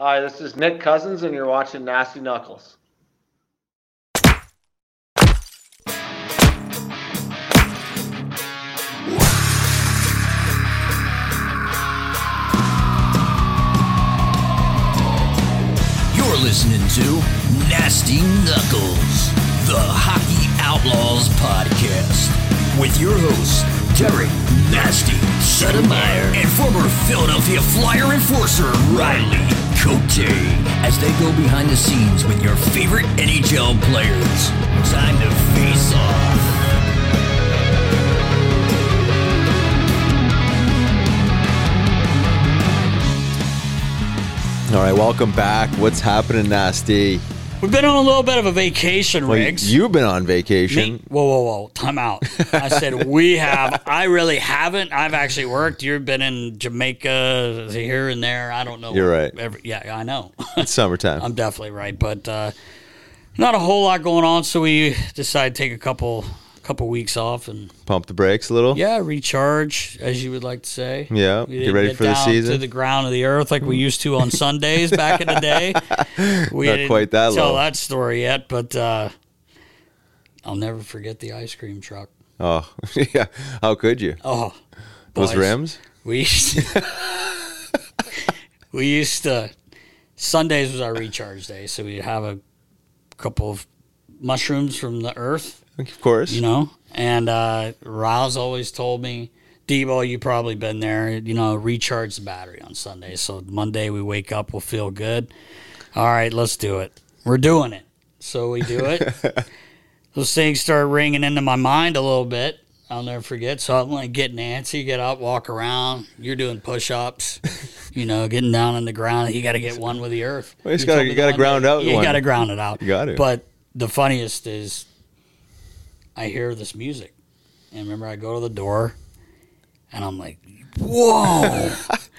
Hi, this is Nick Cousins, and you're watching Nasty Knuckles. You're listening to Nasty Knuckles, the Hockey Outlaws podcast, with your hosts, Derek Nasty Settlemyre and former Philadelphia Flyer enforcer Riley Cote, as they go behind the scenes with your favorite NHL players. Time to face off. All right, welcome back. What's happening, Nasty? We've been on a little bit of a vacation, Well, Riggs. you've been on vacation. Me? Whoa, whoa, whoa. Time out. I said we have. I really haven't. I've actually worked. You've been in Jamaica here and there. I don't know. You're right. Every, yeah, I know. It's summertime. I'm definitely right. But uh, not a whole lot going on. So we decided to take a couple couple weeks off and Pump the brakes a little. yeah, recharge, as you would like to say. Yeah, get ready for the season. To the ground of the earth like we used to on Sundays back in the day. We Not didn't quite that tell low. that story yet, but uh, I'll never forget the ice cream truck. Oh, yeah. How could you? Oh, Those rims? We used to, we used to Sundays was our recharge day, so we'd have a couple of mushrooms from the earth, Of course. you know. And uh, always told me, Debo, you probably been there. You know, recharge the battery on Sunday. So Monday we wake up, we'll feel good. All right, let's do it. We're doing it. So we do it. Those things start ringing into my mind a little bit. I'll never forget. So I'm like, get Nancy, get up, walk around. You're doing push ups, you know, getting down on the ground. You got to get one with the earth. Well, you gotta- me you the gotta one ground out You got to ground it out. You gotta. But the funniest is, I hear this music, and remember, I go to the door, and I'm like, whoa,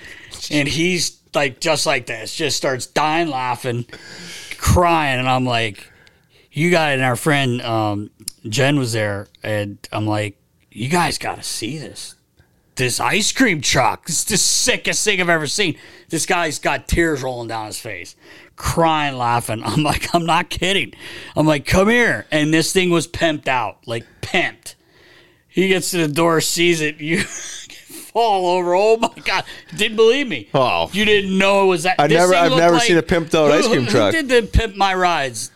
and he's like, just like this, just starts dying laughing, crying, and I'm like, you guys and our friend um, Jen was there, and I'm like, you guys got to see this. This ice cream truck. This is the sickest thing I've ever seen. This guy's got tears rolling down his face, crying, laughing. I'm like, I'm not kidding. I'm like, come here. And this thing was pimped out, like pimped. He gets to the door, sees it. You fall over. Oh my god! Didn't believe me. Oh. you didn't know it was that. I never- I've never seen a pimped out Who- ice cream who- truck. Who did the pimp my rides?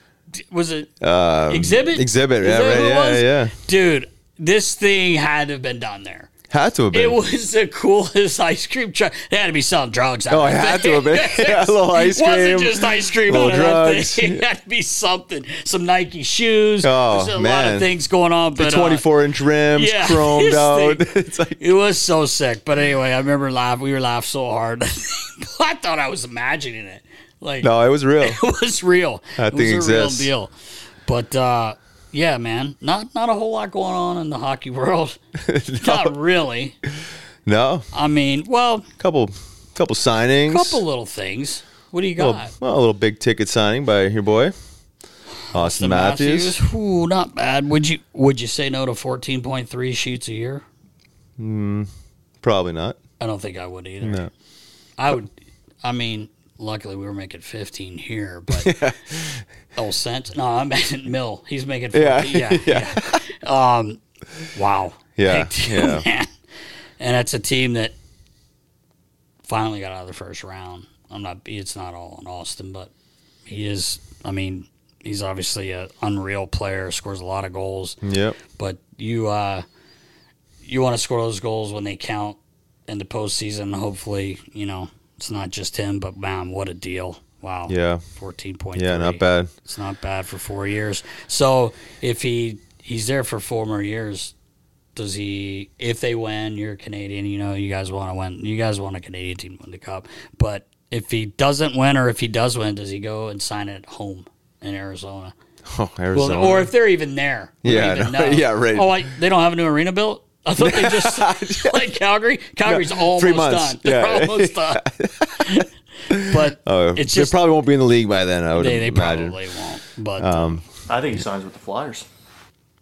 Was it um, exhibit? Exhibit, Is yeah, right, yeah, yeah. Dude, this thing had to have been done there. Had to have been. It was the coolest ice cream truck. They had to be selling drugs. Oh, it had to have been. Yeah, a little ice It wasn't just ice cream little out of that drugs. It had to be something. Some Nike shoes. Oh, There's a lot of things going on. the But uh, 24 inch rims, yeah, chromed out. it's like It was so sick. But anyway, I remember laugh. We were laughing so hard. I thought I was imagining it. Like no, it was real. it was real. That it thing was a real deal. But uh, yeah, man, not not a whole lot going on in the hockey world. Not really. No, I mean, well, couple couple signings. couple little things. What do you got? well, a little big ticket signing by your boy Auston The Matthews. Ooh, not bad. Would you would you say no to fourteen point three shoots a year? Hmm, probably not. I don't think I would either. No. I would. I mean, luckily we were making fifteen here, but oh cents. No, I meant Mill. He's making 14. Yeah, yeah, yeah. Um, wow. Yeah, yeah. man. And that's a team that finally got out of the first round. I'm not. It's not all on Auston, but he is. I mean, he's obviously an unreal player. Scores a lot of goals. Yep. But you uh, you want to score those goals when they count in the postseason. Hopefully, you know it's not just him, but man, what a deal! Wow. Yeah. Fourteen point. Yeah, not bad. It's not bad for four years. So if he he's there for four more years, does he? If they win, you're Canadian. You know, you guys want to win. You guys want a Canadian team win the cup. But if he doesn't win, or if he does win, does he go and sign it at home in Arizona? Oh, Well, Arizona. or if they're even there. Yeah, even no, yeah, right. Oh, like, they don't have a new arena built. I thought they just like Calgary. Calgary's almost three months. done. They're Yeah. almost done. but oh, it's they just probably won't be in the league by then. I would they, they imagine. probably won't. But Um, I think he signs with the Flyers.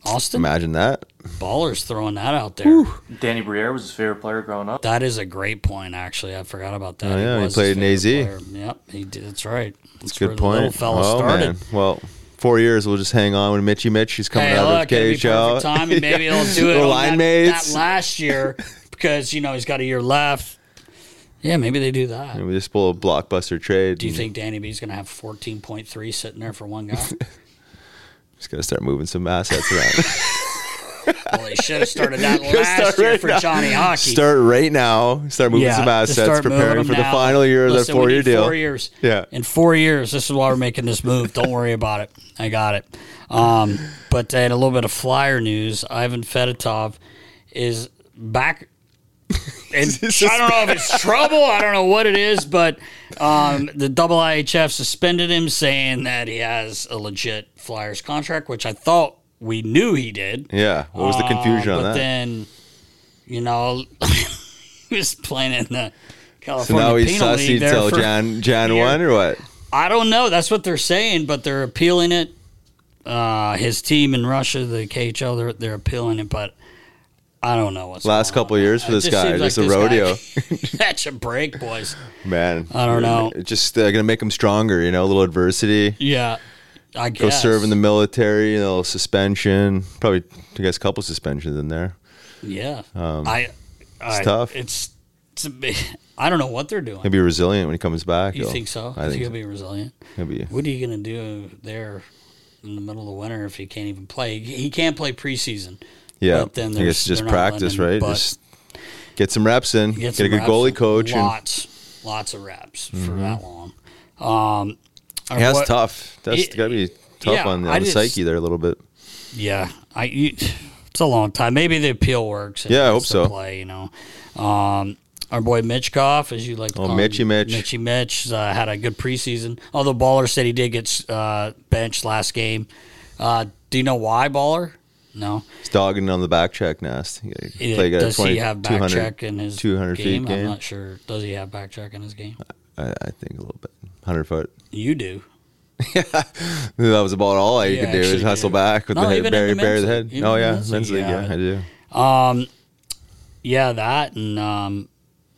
Auston imagine that. Ballers throwing that out there. Danny Briere was his favorite player growing up. That is a great point. Actually, I forgot about that. Oh, yeah, he was played in AZ. player. Yep, he did. That's right. That's, Good where the little point. fella oh started. man. Well, four years. We'll just hang on with Mitchy Mitch. He's coming hey, out look, of KHL. time, and maybe he'll do it on line that, mates. that last year because you know he's got a year left. Yeah, maybe they do that. Maybe just pull a blockbuster trade. Do you think Danny B's going to have fourteen point three sitting there for one guy? Just gotta start moving some assets around. well, they should have started that last start year right for now. Johnny Hockey. Start right now. Start moving Yeah, some assets. Preparing for the final year of Listen, that four-year deal. Four years. Yeah. In four years, this is why we're making this move. Don't worry about it. I got it. Um, but in a little bit of flyer news, Ivan Fedotov is back. And I don't know if it's trouble. I don't know what it is, but um, the double IHF suspended him, saying that he has a legit Flyers contract, which I thought we knew he did. Yeah. What was the confusion Uh, on but that? then, you know, he was playing in the California so now he's Penal sussy League there till for- Jan Jan one or what? I don't know. That's what they're saying, but they're appealing it. Uh, his team in Russia, the KHL, they're they're appealing it, but I don't know what's Last couple on. of years for this guy, seems just like a rodeo. Catch a break, boys. Man, I don't know. It's just uh, gonna make him stronger. You know, a little adversity. Yeah, I guess. Go serve in the military. A little suspension. Probably, I guess, a couple suspensions in there. Yeah, Um, I. I tough. It's. it's I don't know what they're doing. He'll be resilient when he comes back. You think so? I think he so. be resilient? He'll be. What are you gonna do there in the middle of the winter if he can't even play? He can't play preseason. Yeah, but then I there's- guess just practice, letting right? Just get some reps in. get Get, a good goalie coach. And Lots, lots of reps for Mhm. that long. Um, yeah, boy- tough. That's got to be tough yeah, on, on the just- psyche there a little bit. Yeah, I. You, it's a long time. Maybe the appeal works. Yeah, I hope so. Play, you know. Um, our boy Michkov, as you like to Oh, call him, Mitchy Mitch. Mitchy Mitch uh, had a good preseason. Although Baller said he did get uh, benched last game. Uh, do you know why Baller? No. He's dogging on the back check. He It- does 20 he have back 200 check in his 200 game? feet I'm not sure. Does he have back check in his game? I, I think a little bit. 100 foot. You do. yeah, That was about all I You could do is hustle do. back with No, the head, bury, the bury the head. Even Oh yeah, men's league, league. Yeah, I do. Um, yeah, that and um,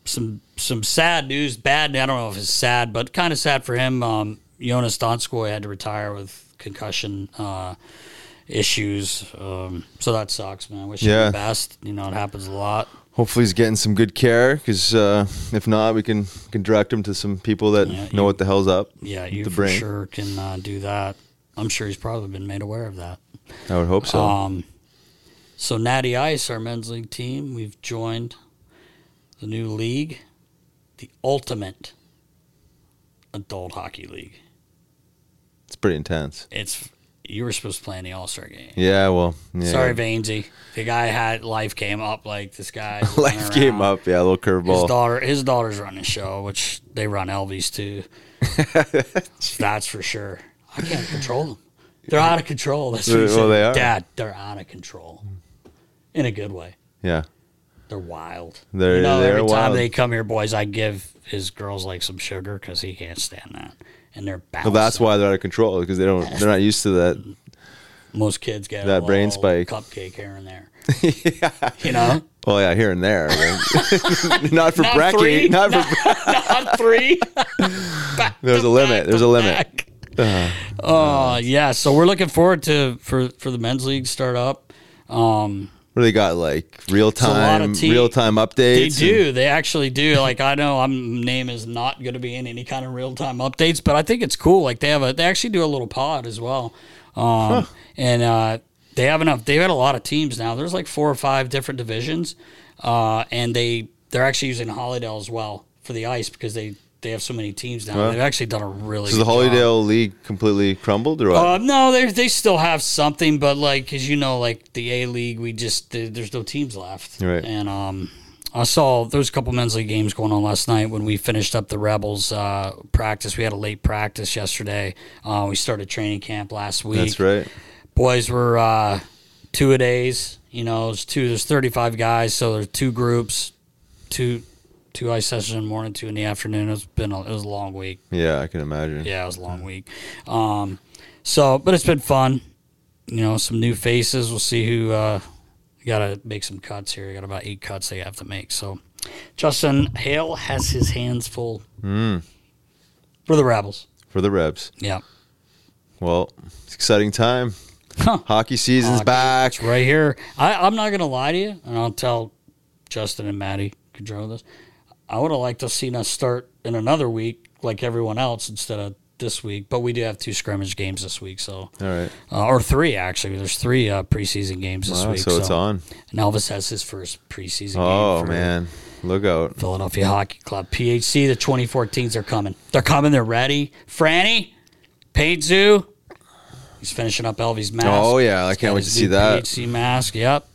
some some sad news. Bad. I don't know if it's sad, but kind of sad for him. Um, Joonas Donskoi had to retire with concussion uh, issues. Um, so that sucks, man. I wish him Yeah. the best. You know, it happens a lot. Hopefully he's getting some good care because uh, if not, we can can direct him to some people that Yeah, know you- what the hell's up. Yeah, you the for brain. sure can uh, do that. I'm sure he's probably been made aware of that. I would hope so. Um, So Natty Ice, our men's league team, we've joined the new league, the Ultimate Adult Hockey League. It's pretty intense. It's you were supposed to play in the All Star game. Yeah, well, yeah. Sorry, Vainsy. The guy had life came up like this guy. Life came up, yeah, a little His daughter, his daughter's running the show, which they run Elvies too. That's for sure. I can't control them. They're out of control. That's what Well, they are. Dad, they're out of control. In a good way. Yeah, They're wild. They're- you know, they're every time they come here, boys, I give his girls like some sugar because he can't stand that, and they're well, that's why they're out of control because they don't. They're not used to that. most kids get that brain spike. cupcake here and there. You know, Well, yeah, here and there. right? not for Not three. Not for. not three. There's a limit. There's a limit. back. Oh yeah, so we're looking forward to for for the men's league start up. Um, Where they got like real a lot of time, real time updates. they and- do. They actually do. Like I know, I'm name is not going to be in any kind of real time updates, but I think it's cool. Like they have a they actually do a little pod as well, um, and uh, they have enough. They've had a lot of teams now. There's like four or five different divisions, uh, and they they're actually using Hollydell as well for the ice because they they have so many teams now. Huh. They've actually done a really So the good job. League completely crumbled, or what? Uh, no, they they still have something, but like as you know, like the A League, we just there- there's no teams left. Right. And um, I saw there was a couple men's league games going on last night when we finished up the Rebels uh, practice. We had a late practice yesterday. Uh, we started training camp last week. That's right. Boys were uh, two a days. You know, it's two. There's 35 guys, so there's two groups, two two ice sessions in the morning, two in the afternoon. It's been a, it was a long week. Yeah, I can imagine. Yeah, it was a long week. Um, so, but it's been fun. You know, some new faces. We'll see who. Uh, got to make some cuts here. You got about eight cuts they have to make. So, Justin Hale has his hands full Mm, for the Rebels. for the Rebs. Yeah, Well, it's exciting time. Huh. Hockey season's Hockey. back. it's right here. I, I'm not gonna lie to you, and I'll tell Justin and Maddie control this. I would have liked to seen us start in another week like everyone else instead of this week, but we do have two scrimmage games this week, so All right. uh, or three actually. There's three uh, preseason games this Wow, week. so it's on. And Elvis has his first preseason Oh man, look out! Philadelphia Hockey Club, PHC. The 2014s are coming. They're coming. They're ready. Franny, Paint Zoo. He's finishing up Elvis mask. Oh, yeah, I can't wait to see that. PHC mask. Yep.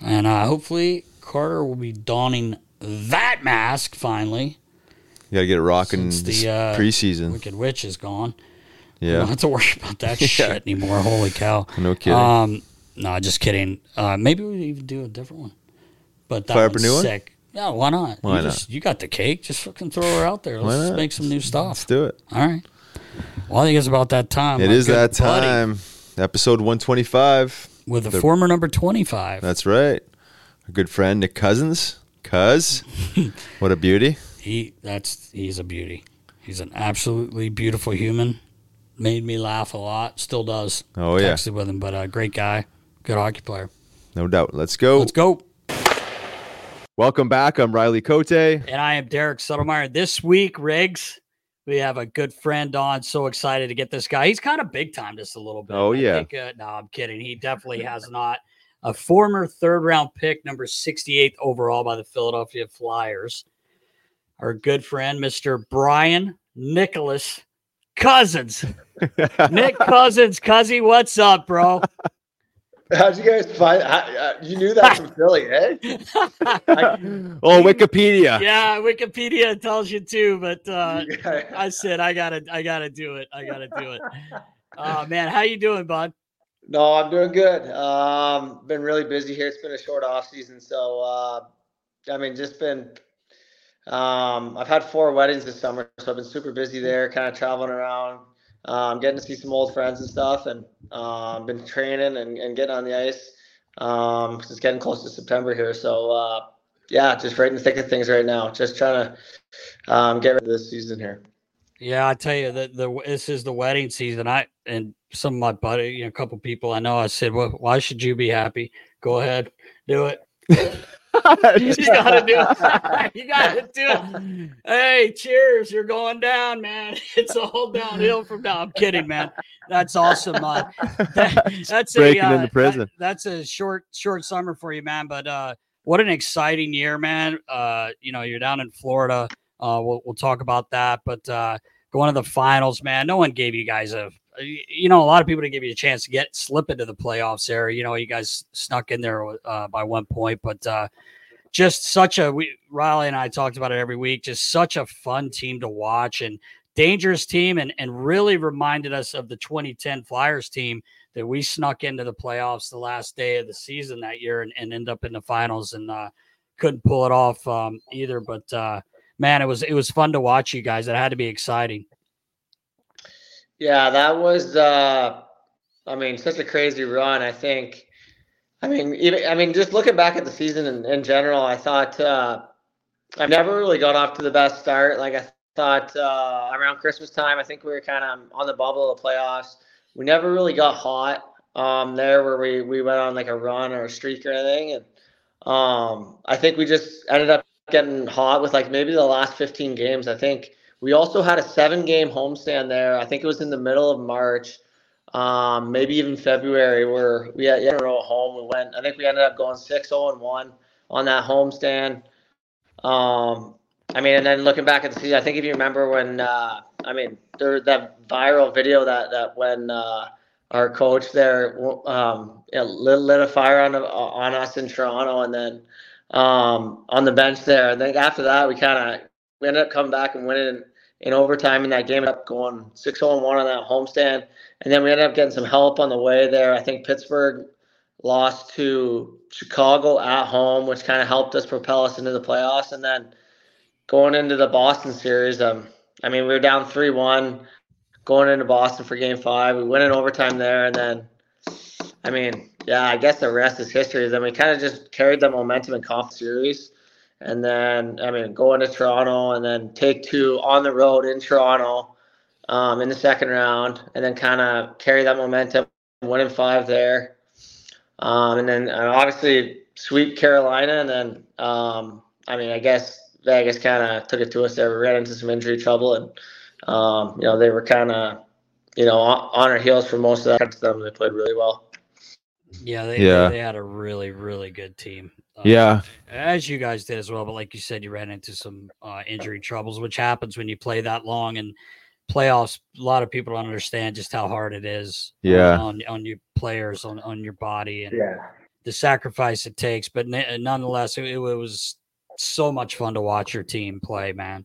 And uh, hopefully Carter will be donning that mask finally. You gotta get it rocking the uh, preseason. Wicked Witch is gone. Yeah. don't have to worry about that Yeah. shit anymore. Holy cow. No kidding. Um, no, just kidding. Uh, maybe we even do a different one. But that Fire a one's new one? Yeah, why not? Why you not? Just, you got the cake. Just fucking throw her out there. Let's just make some new stuff. Let's do it. All right. Well, I think it's about that time. It is that buddy time. Episode 125. With the, The- former number 25. That's right. Our good friend Nick Cousins. Cuz. what a beauty. He that's he's a beauty. He's an absolutely beautiful human. Made me laugh a lot. Still does. Oh, yeah. Texted with him, but a great guy. Good hockey player. No doubt. Let's go. Let's go. Welcome back. I'm Riley Cote. And I am Derek Settlemyre. This week, Riggs, we have a good friend on. So excited to get this guy. He's kind of big time just a little bit. Oh, I yeah. think, uh, no, I'm kidding. He definitely has not. A former third round pick, number 68th overall by the Philadelphia Flyers. Our good friend, Mr. Brian Nicholas Cousins. Nick Cousins, Cuzzy, what's up, bro? How'd you guys find? how- uh, you knew that from Philly, eh? oh, Wikipedia. yeah, Wikipedia tells you too, but uh, I said I gotta, I gotta do it. I gotta do it. Oh man, how you doing, bud? No, I'm doing good. Um, been really busy here. It's been a short off season, so uh, I mean, just been. Um, I've had four weddings this summer, so I've been super busy there, kind of traveling around, um, getting to see some old friends and stuff, and um, been training and, and getting on the ice. Um, it's getting close to September here, so uh, yeah, just right in the thick of things right now. Just trying to um, get ready for this season here. Yeah, I tell you that the this is the wedding season. I and some of my buddy, you know, a couple people I know. I said, well, why should you be happy? Go ahead, do it. you gotta do it. you gotta do it. Hey, cheers! You're going down, man. It's all downhill from now. I'm kidding, man. That's awesome. Uh, that- that's Breaking a, uh, into prison. that- that's a short, short summer for you, man. But uh, what an exciting year, man. Uh, you know, you're down in Florida. Uh, we'll we'll talk about that. But uh, going to the finals, man. No one gave you guys a. You know, a lot of people didn't give you a chance to get slip into the playoffs. There, you know, you guys snuck in there uh, by one point, but uh, just such a we Riley and I talked about it every week. Just such a fun team to watch and dangerous team, and and really reminded us of the 2010 Flyers team that we snuck into the playoffs the last day of the season that year and, and end up in the finals and uh, couldn't pull it off um, either. But uh, man, it was it was fun to watch you guys. It had to be exciting. Yeah, that was uh I mean, such a crazy run. I think I mean, even I mean, just looking back at the season in, in general, I thought uh I've never really got off to the best start. Like I thought uh around Christmas time, I think we were kind of on the bubble of the playoffs. We never really got hot um there where we we went on like a run or a streak or anything and um I think we just ended up getting hot with like maybe the last 15 games. I think we also had a seven game homestand there. I think it was in the middle of March, um, maybe even February, where we had a row at home. We went, I think we ended up going 6 0 and 1 on that homestand. Um, I mean, and then looking back at the season, I think if you remember when, uh, I mean, there that viral video that that when uh, our coach there um, lit, lit a fire on on us in Toronto, and then um, on the bench there. And then after that, we kind of we ended up coming back and winning in, in overtime in that game. Ended up going six zero one on that homestand, and then we ended up getting some help on the way there. I think Pittsburgh lost to Chicago at home, which kind of helped us propel us into the playoffs. And then going into the Boston series, um, I mean, we were down three one going into Boston for Game Five. We win in overtime there, and then, I mean, yeah, I guess the rest is history. Then we kind of just carried the momentum in conference series, and then I mean, going to Toronto, and then take two on the road in Toronto, um, in the second round, and then kind of carry that momentum, winning five there, um, and then uh, obviously sweep Carolina, and then um, I mean, I guess Vegas kind of took it to us there. We ran into some injury trouble, and um, you know they were kind of you know on, on our heels for most of that. They played really well. Yeah, they Yeah. they had a really really good team. Uh, Yeah. as you guys did as well. But like you said, you ran into some uh, injury troubles, which happens when you play that long and playoffs. A lot of people don't understand just how hard it is. Yeah. on on your players, on on your body, and Yeah. the sacrifice it takes. But n- nonetheless, it, it was so much fun to watch your team play, man.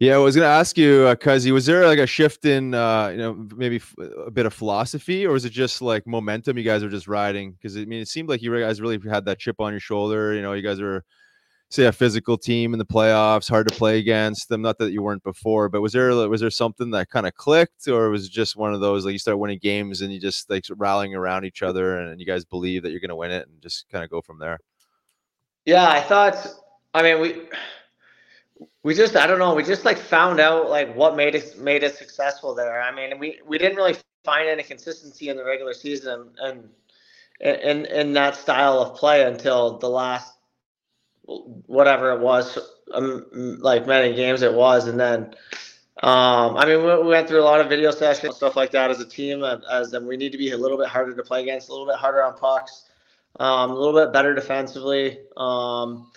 Yeah, I was gonna ask you, uh, Cuzzy, was there like a shift in, uh, you know, maybe f- a bit of philosophy, or was it just like momentum you guys were just riding? Because I mean, it seemed like you guys really had that chip on your shoulder. You know, you guys were, say, a physical team in the playoffs, hard to play against them. Not that you weren't before, but was there was there something that kind of clicked, or was it just one of those like you start winning games and you just like rallying around each other, and you guys believe that you're gonna win it, and just kind of go from there? Yeah, I thought. I mean, we we just I don't know. We just like found out like what made us made us successful there. I mean, we we didn't really find any consistency in the regular season and in in that style of play until the last whatever it was, um, like many games it was, and then. Um, I mean, we, we went through a lot of video sessions, stuff like that as a team. As, as um, we need to be a little bit harder to play against, a little bit harder on pucks, um, a little bit better defensively. Um,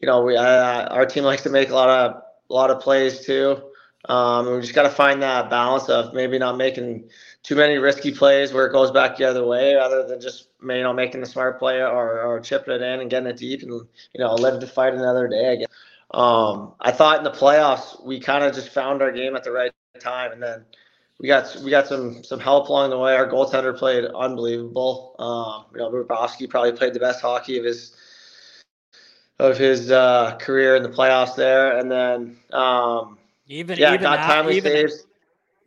you know, we uh, our team likes to make a lot of a lot of plays too. Um, we just got to find that balance of maybe not making too many risky plays where it goes back the other way, rather than just you know making the smart play or, or chipping it in and getting it deep and you know live to fight another day. Again. Um, I thought in the playoffs we kind of just found our game at the right time, and then we got we got some some help along the way. Our goaltender played unbelievable. Um, you know, Bobrovsky probably played the best hockey of his of his uh, career in the playoffs there, and then um, Even yeah, even got timely even- saves.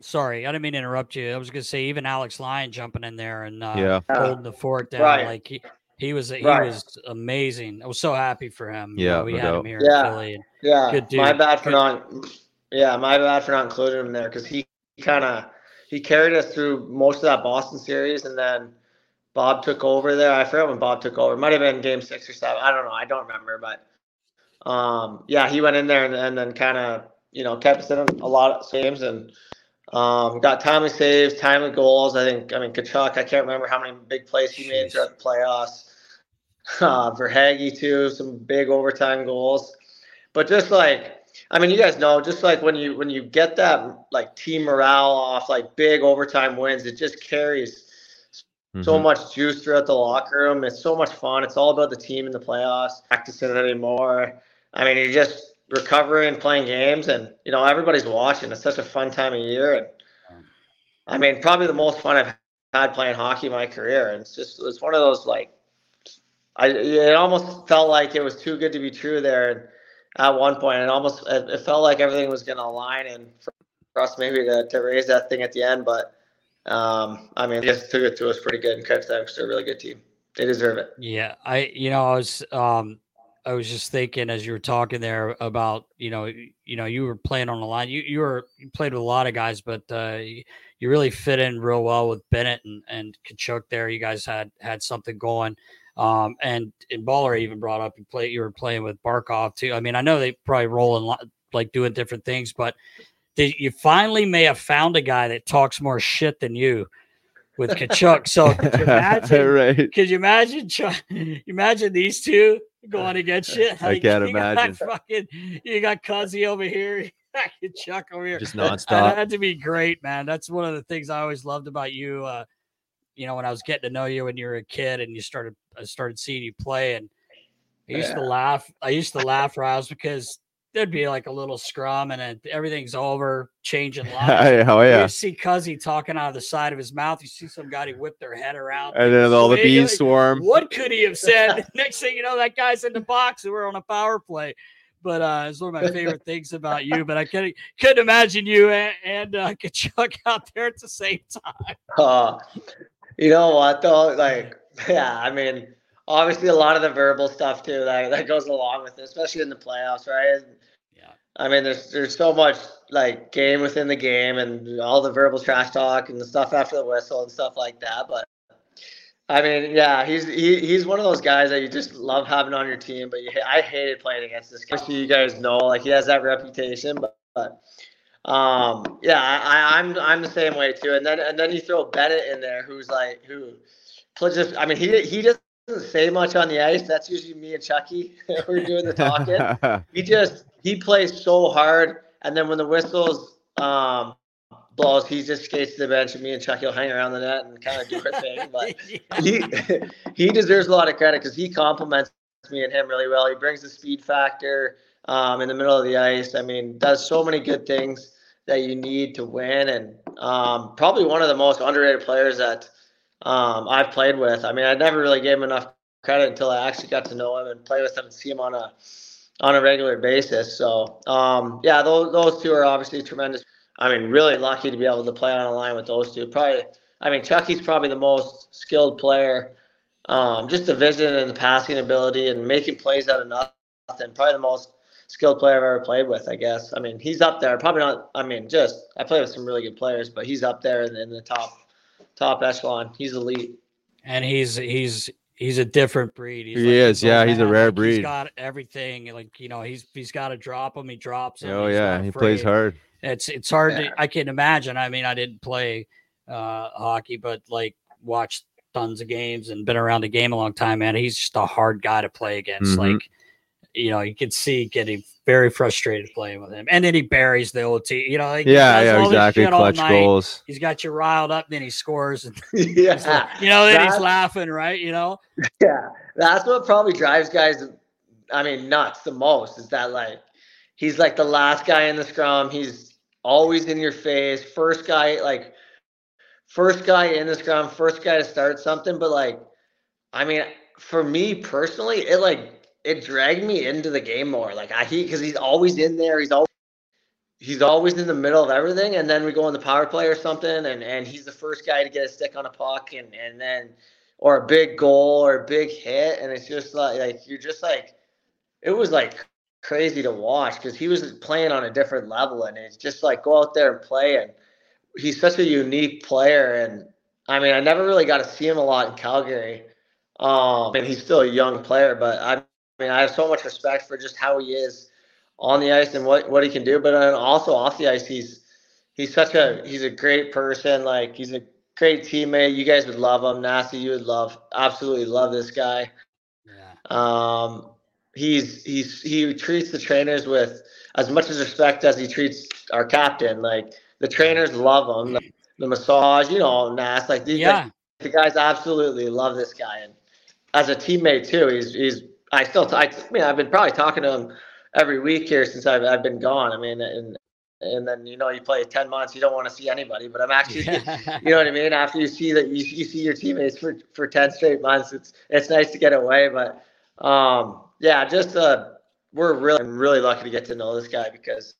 Sorry, I didn't mean to interrupt you. I was going to say even Alex Lyon jumping in there and uh, Yeah. holding the fort down. Right. Like he, he was he Right. was amazing. I was so happy for him. Yeah, we no had doubt. him here Yeah. in Philly. Yeah, Good my bad for Good- not. Yeah, my bad for not including him there because he kind of he carried us through most of that Boston series, and then Bob took over there. I forget when Bob took over. It might have been game six or seven. I don't know. I don't remember, but um, yeah, he went in there and, and then kind of you know kept us in a lot of games and um, got timely saves, timely goals. I think I mean Tkachuk. I can't remember how many big plays he made throughout the playoffs. Uh, Verhaeghe too, some big overtime goals. But just like I mean, you guys know, just like when you when you get that like team morale off like big overtime wins, it just carries mm-hmm. so much juice throughout the locker room. It's so much fun. It's all about the team in the playoffs. Practicing it anymore. I mean, you're just recovering, playing games, and you know everybody's watching. It's such a fun time of year, and I mean, probably the most fun I've had playing hockey in my career. And it's just it's one of those like, I it almost felt like it was too good to be true there. And at one point, it almost it, it felt like everything was going to align, and for, for us maybe to, to raise that thing at the end, but. Um, I mean, they just took it to us pretty good, and Credit them they're a really good team. They deserve it. Yeah, I you know I was um I was just thinking as you were talking there about you know you know you were playing on the line. You you were you played with a lot of guys, but uh, you, you really fit in real well with Bennett and and Tkachuk there. You guys had had something going. Um, and and Baller even brought up you play you were playing with Barkov too. I mean, I know they probably roll in like doing different things, but did, you finally may have found a guy that talks more shit than you with Tkachuk. So could you imagine? right. Could you imagine? You imagine these two going against shit. I can't imagine. Got fucking, you got Cuzzy over here. Chuck over here. Just nonstop. That had to be great, man. That's one of the things I always loved about you. Uh, you know, when I was getting to know you when you were a kid and you started, I started seeing you play, and I used yeah. to laugh. I used to laugh, Rouse, because there'd be like a little scrum and then everything's over, changing lines. oh yeah. You see Cuzzy talking out of the side of his mouth. You see some guy he whipped their head around, and then all the bees swarm. What could he have said? Next thing you know, that guy's in the box and we're on a power play. But uh, it's one of my favorite things about you. But I couldn't couldn't imagine you and, and uh, Tkachuk out there at the same time. Uh, you know what though? Like, yeah, I mean obviously a lot of the verbal stuff too that, that goes along with it, especially in the playoffs, right? I mean, there's there's so much like game within the game and all the verbal trash talk and the stuff after the whistle and stuff like that. But I mean, yeah, he's he, he's one of those guys that you just love having on your team. But you, I hated playing against this guy. You guys know, like he has that reputation, but. but um, yeah, I, I'm I'm the same way too. And then and then you throw Bennett in there, who's like who, just I mean he he doesn't say much on the ice. That's usually me and Chucky. We're doing the talking. he just he plays so hard, and then when the whistles um, blows, he just skates to the bench, and me and Chucky will hang around the net and kind of do our thing. But he he deserves a lot of credit because he complements me and him really well. He brings the speed factor um, in the middle of the ice. I mean, does so many good things that you need to win, and um, probably one of the most underrated players that um, I've played with. I mean, I never really gave him enough credit until I actually got to know him and play with him and see him on a on a regular basis. So um, yeah, those those two are obviously tremendous. I mean, really lucky to be able to play on a line with those two. Probably, I mean, Chucky's probably the most skilled player. Um, just the vision and the passing ability and making plays out of nothing. Probably the most skilled player I've ever played with. I guess. I mean, he's up there. Probably not. I mean, just I play with some really good players, but he's up there in, in the top top echelon. He's elite. And he's he's he's a different breed. He's he like, is, yeah. He's a rare like, breed. He's got everything. Like you know, he's he's got to drop him. He drops him. Oh yeah, he plays hard. It's it's hard. Yeah. To, I can imagine. I mean, I didn't play uh, hockey, but like watched tons of games and been around the game a long time. Man, he's just a hard guy to play against. Mm-hmm. Like you know, you can see getting very frustrated playing with him. And then he buries the old team. You know, like yeah, yeah, exactly. Clutch goals. He's got you riled up, then he scores. And yeah, you know, then he's laughing, right? You know. Yeah, that's what probably drives guys. I mean, nuts the most is that like he's like the last guy in the scrum. He's always in your face. First guy, like first guy in the scrum, first guy to start something. But like, I mean, for me personally, it like it dragged me into the game more. Like I he because he's always in there. He's always he's always in the middle of everything. And then we go in the power play or something, and and he's the first guy to get a stick on a puck, and and then or a big goal or a big hit, and it's just like like you're just like it was like crazy to watch because he was playing on a different level, and it's just like go out there and play, and he's such a unique player, and I mean, I never really got to see him a lot in Calgary. Um, and he's still a young player, but I mean, I have so much respect for just how he is on the ice and what, what he can do, but then also off the ice, he's he's such a he's a great person. Like he's a great teammate. You guys would love him. Nasty, you would love absolutely love this guy. Yeah. Um, he's he's he treats the trainers with as much as respect as he treats our captain. Like the trainers love him. The, the massage, you know, Nas. Like these Yeah. guys, the guys absolutely love this guy, and as a teammate too, he's he's. I still, t- I, I mean, I've been probably talking to him every week here since I've I've been gone. I mean, and and then you know you play ten months, you don't want to see anybody, but I'm actually, you know what I mean. After you see that you, you see your teammates for for ten straight months, it's it's nice to get away. But um, yeah, just uh, we're really I'm really lucky to get to know this guy because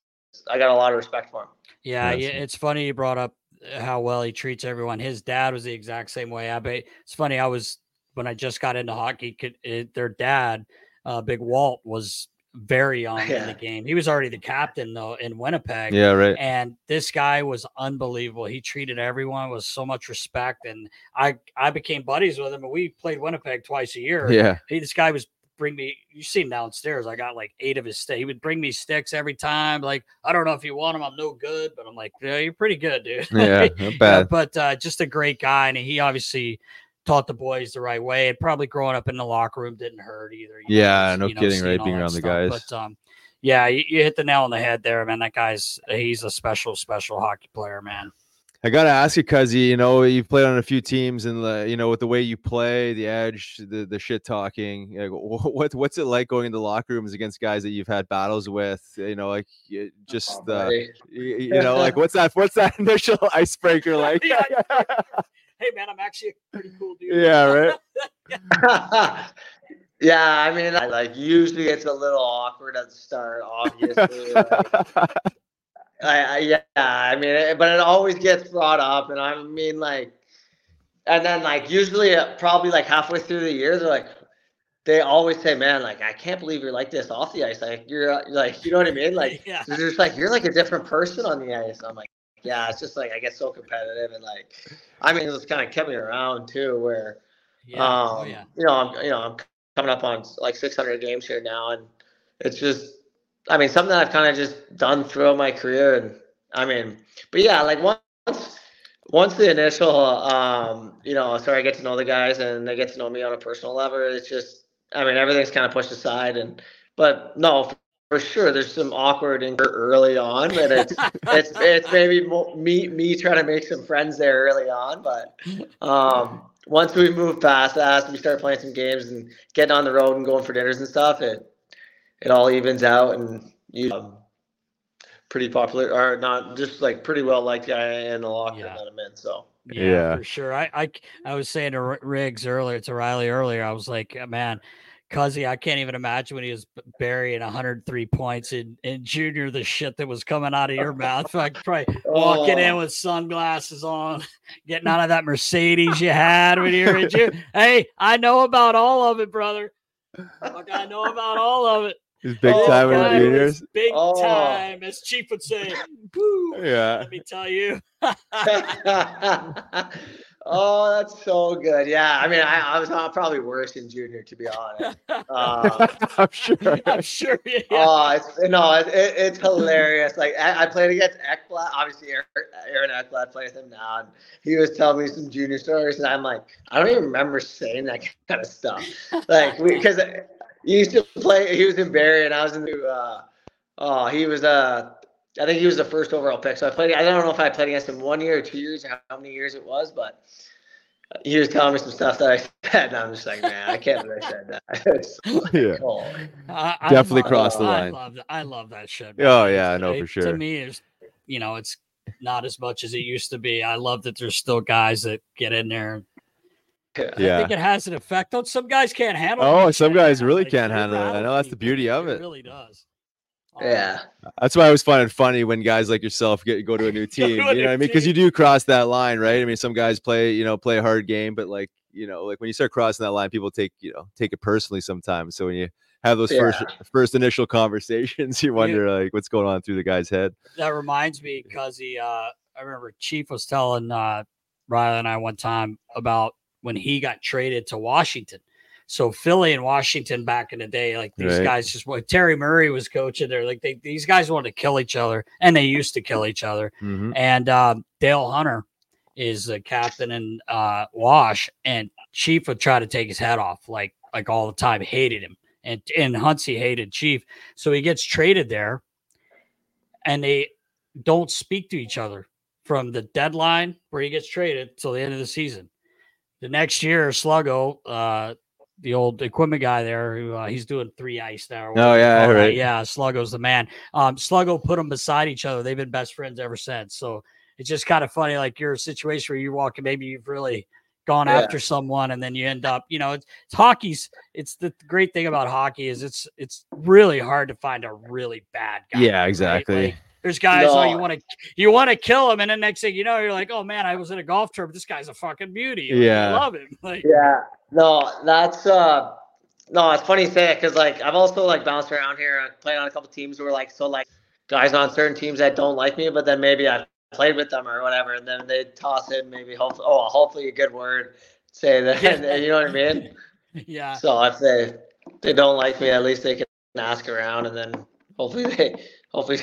I got a lot of respect for him. Yeah, yeah, it's funny you brought up uh, how well he treats everyone. His dad was the exact same way. I bet it's funny. I was when I just got into hockey. Could, it, their dad, uh, Big Walt, was very young in the game. He was already the captain though in Winnipeg. Yeah, right. And this guy was unbelievable. He treated everyone with so much respect, and I I became buddies with him. And we played Winnipeg twice a year. Yeah. He, this guy was bring me. You see him downstairs. I got like eight of his sticks. He would bring me sticks every time. Like I don't know if you want them. I'm no good, but I'm like, yeah, you're pretty good, dude. Yeah, uh, bad. but uh, just a great guy, and he obviously taught the boys the right way. And probably growing up in the locker room didn't hurt either. you know, Yeah, just, no you know, kidding, seeing right? Being that around the stuff. guys. But um, yeah, you, you hit the nail on the head there, man. That guy's he's a special, special hockey player, man. I gotta ask you, Cuzzy. You know, you've played on a few teams, and the, you know, with the way you play, the edge, the the shit talking. Like, wh- what what's it like going into locker rooms against guys that you've had battles with? You know, like just Oh, uh, buddy. y- you know, like what's that? What's that initial icebreaker like? Yeah, Hey, man, I'm actually a pretty cool dude. Yeah, right. yeah, I mean, I, like usually it's a little awkward at the start, obviously. like, I, I, yeah, I mean, it, but it always gets brought up, and I mean, like, and then like usually, uh, probably like halfway through the year, they're like, they always say, "Man, like, I can't believe you're like this off the ice. Like, you're uh, like, you know what I mean? Like, Yeah. they're just like, you're like a different person on the ice." I'm like, yeah, it's just like I get so competitive, and like, I mean, it's kind of kept me around too, where Yeah. um, oh yeah. you know, I'm you know I'm coming up on like 600 games here now, and it's just, I mean, something I've kind of just done throughout my career, and I mean, but yeah, like once once the initial, um, you know, sorry, I get to know the guys and they get to know me on a personal level. It's just, I mean, everything's kind of pushed aside, and but no. For sure, there's some awkward and early on, but it's it's it's maybe mo- me me trying to make some friends there early on, but um, once we move past that, we start playing some games and getting on the road and going for dinners and stuff. It it all evens out, and you um, pretty popular or not just like pretty well liked guy in the locker room Yeah. that I'm in. So Yeah, Yeah. for sure. I, I I was saying to Riggs earlier, to Riley earlier, I was like, "Uh, man, Cuzzy, I can't even imagine when he was burying 103 points in, in junior, the shit that was coming out of your mouth. Like probably walking in Oh. with sunglasses on, getting out of that Mercedes you had when you were in junior. Hey, I know about all of it, brother. Like, I know about all of it. He's big Oh, time in the was juniors. Big Oh. time, as Chief would say. Woo, Yeah. Let me tell you. Oh, that's so good. Yeah, I mean, I, I was uh, probably worse in junior, to be honest. Uh, I'm sure. I'm sure. Yeah. Oh, it's no, it, it, it's hilarious. Like I, I played against Ekblad. Obviously, Aaron, Ekblad plays him now, and he was telling me some junior stories, and I'm like, I don't even remember saying that kind of stuff. Like, because he used to play. He was in Barrie, and I was in the. Uh, oh, he was uh, I think he was the first overall pick. So I played. I don't know if I played against him one year or two years, or how many years it was, but he was telling me some stuff that I said, and I'm just like, man, I can't believe I said that. Like, Yeah. oh. I, I Definitely love- crossed the I line. love that. I love that shit. Oh, yeah, I It's- know for sure. To me, it's you know, it's not as much as it used to be. I love that there's still guys that get in there. Yeah. I think it has an effect on some guys can't handle. Oh, some guys really Like, can't handle it. I know that's the beauty of it. really does. Yeah. That's why I always find it funny when guys like yourself get go to a new team. you know what I mean? Because you do cross that line, right? I mean, some guys play, you know, play a hard game, but like, you know, like when you start crossing that line, people take, you know, take it personally sometimes. So when you have those first first initial conversations, you wonder like what's going on through the guy's head. that reminds me because he uh I remember Chief was telling uh Riley and I one time about when he got traded to Washington. So Philly and Washington back in the day, like these Right. guys just what Terry Murray was coaching there, like they, these guys wanted to kill each other, and they used to kill each other. Mhm. And um, Dale Hunter is the captain in uh, Wash, and Chief would try to take his head off, like like all the time, hated him, and and Huntsy hated Chief, so he gets traded there, and they don't speak to each other from the deadline where he gets traded till the end of the season. The next year, Sluggo, uh, the old equipment guy there, who uh, he's doing three ice now. Oh, yeah, that. right. yeah. Sluggo's the man. Um, Sluggo put them beside each other. They've been best friends ever since. So it's just kind of funny. Like you're a situation where you're walking, maybe you've really gone Yeah. after someone, and then you end up, you know, it's, it's hockey's. It's the great thing about hockey is it's it's really hard to find a really bad guy. Yeah, right? exactly. Like, there's guys oh you want to you want to kill him, and then next thing you know, you're like, oh man, I was in a golf tournament. This guy's a fucking beauty. Like, Yeah. I love him. Like, Yeah, no, that's uh, no, it's funny you say that because like I've also like bounced around here, uh, playing on a couple teams who are like so like guys on certain teams that don't like me, but then maybe I played with them or whatever, and then they toss in maybe hopefully oh hopefully a good word, say that you know what I mean. yeah, So if they they don't like me, at least they can ask around, and then hopefully they hopefully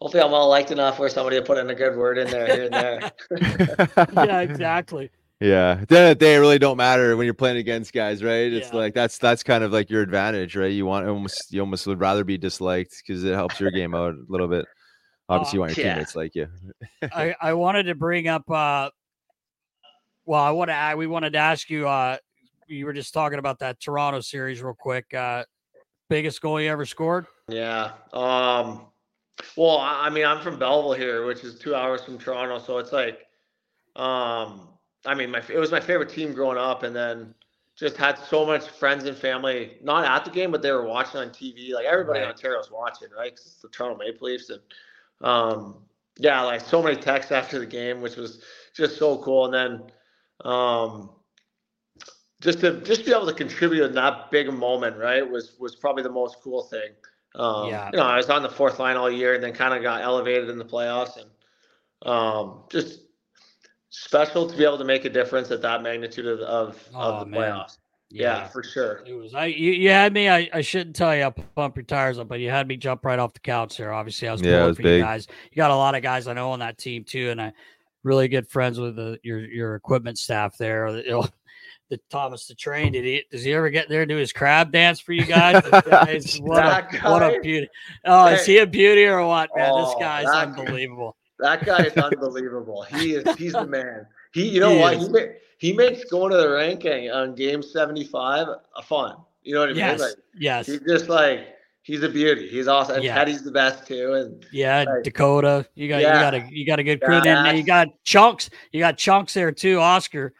hopefully I'm well liked enough where somebody will put in a good word in there here and there. yeah, exactly. Yeah. At the end of the day, it really don't matter when you're playing against guys, right? It's Yeah. like that's that's kind of like your advantage, right? You want almost you almost would rather be disliked because it helps your game out a little bit. Obviously, you want your yeah. teammates like you. I, I wanted to bring up uh well I want to I, we wanted to ask you uh you were just talking about that Toronto series real quick uh biggest goal you ever scored Yeah. Um. Well, I I mean, I'm from Belleville here, which is two hours from Toronto, so it's like, um, I mean, my it was my favorite team growing up, and then just had so much friends and family not at the game, but they were watching on TV. Like everybody in Right. Ontario's watching, right? 'Cause it's the Toronto Maple Leafs, and um, yeah, like so many texts after the game, which was just so cool. And then, um, just to just be able to contribute in that big moment, right, was was probably the most cool thing. Um, Yeah. You know, I was on the fourth line all year, and then kind of got elevated in the playoffs, and um, just special to be able to make a difference at that magnitude of of, Oh, of the man. playoffs. Yeah, for sure. It was I you, you had me I, I shouldn't tell you I pump your tires up, but you had me jump right off the couch there. Obviously, I was Yeah, pulling was for big. you guys. You got a lot of guys I know on that team too, and I really good friends with the, your your equipment staff there. The, you know, the Thomas the Train. Did he does he ever get there and do his crab dance for you guys? Guys, what a That what a beauty! Oh, is he a beauty or what, man? this Oh, guy's that- unbelievable. That guy is unbelievable. He is he's the man. He you know He what? is. He, ma- he makes going to the ranking on game 75 a fun. You know what I mean? Yes, Like yes, he's just like he's a beauty. He's awesome. And Yeah. Teddy's the best too. And Yeah, Right. Dakota. You got Yeah. you got a you got a good crew. Yeah. you got chunks. You got chunks there too. Oscar.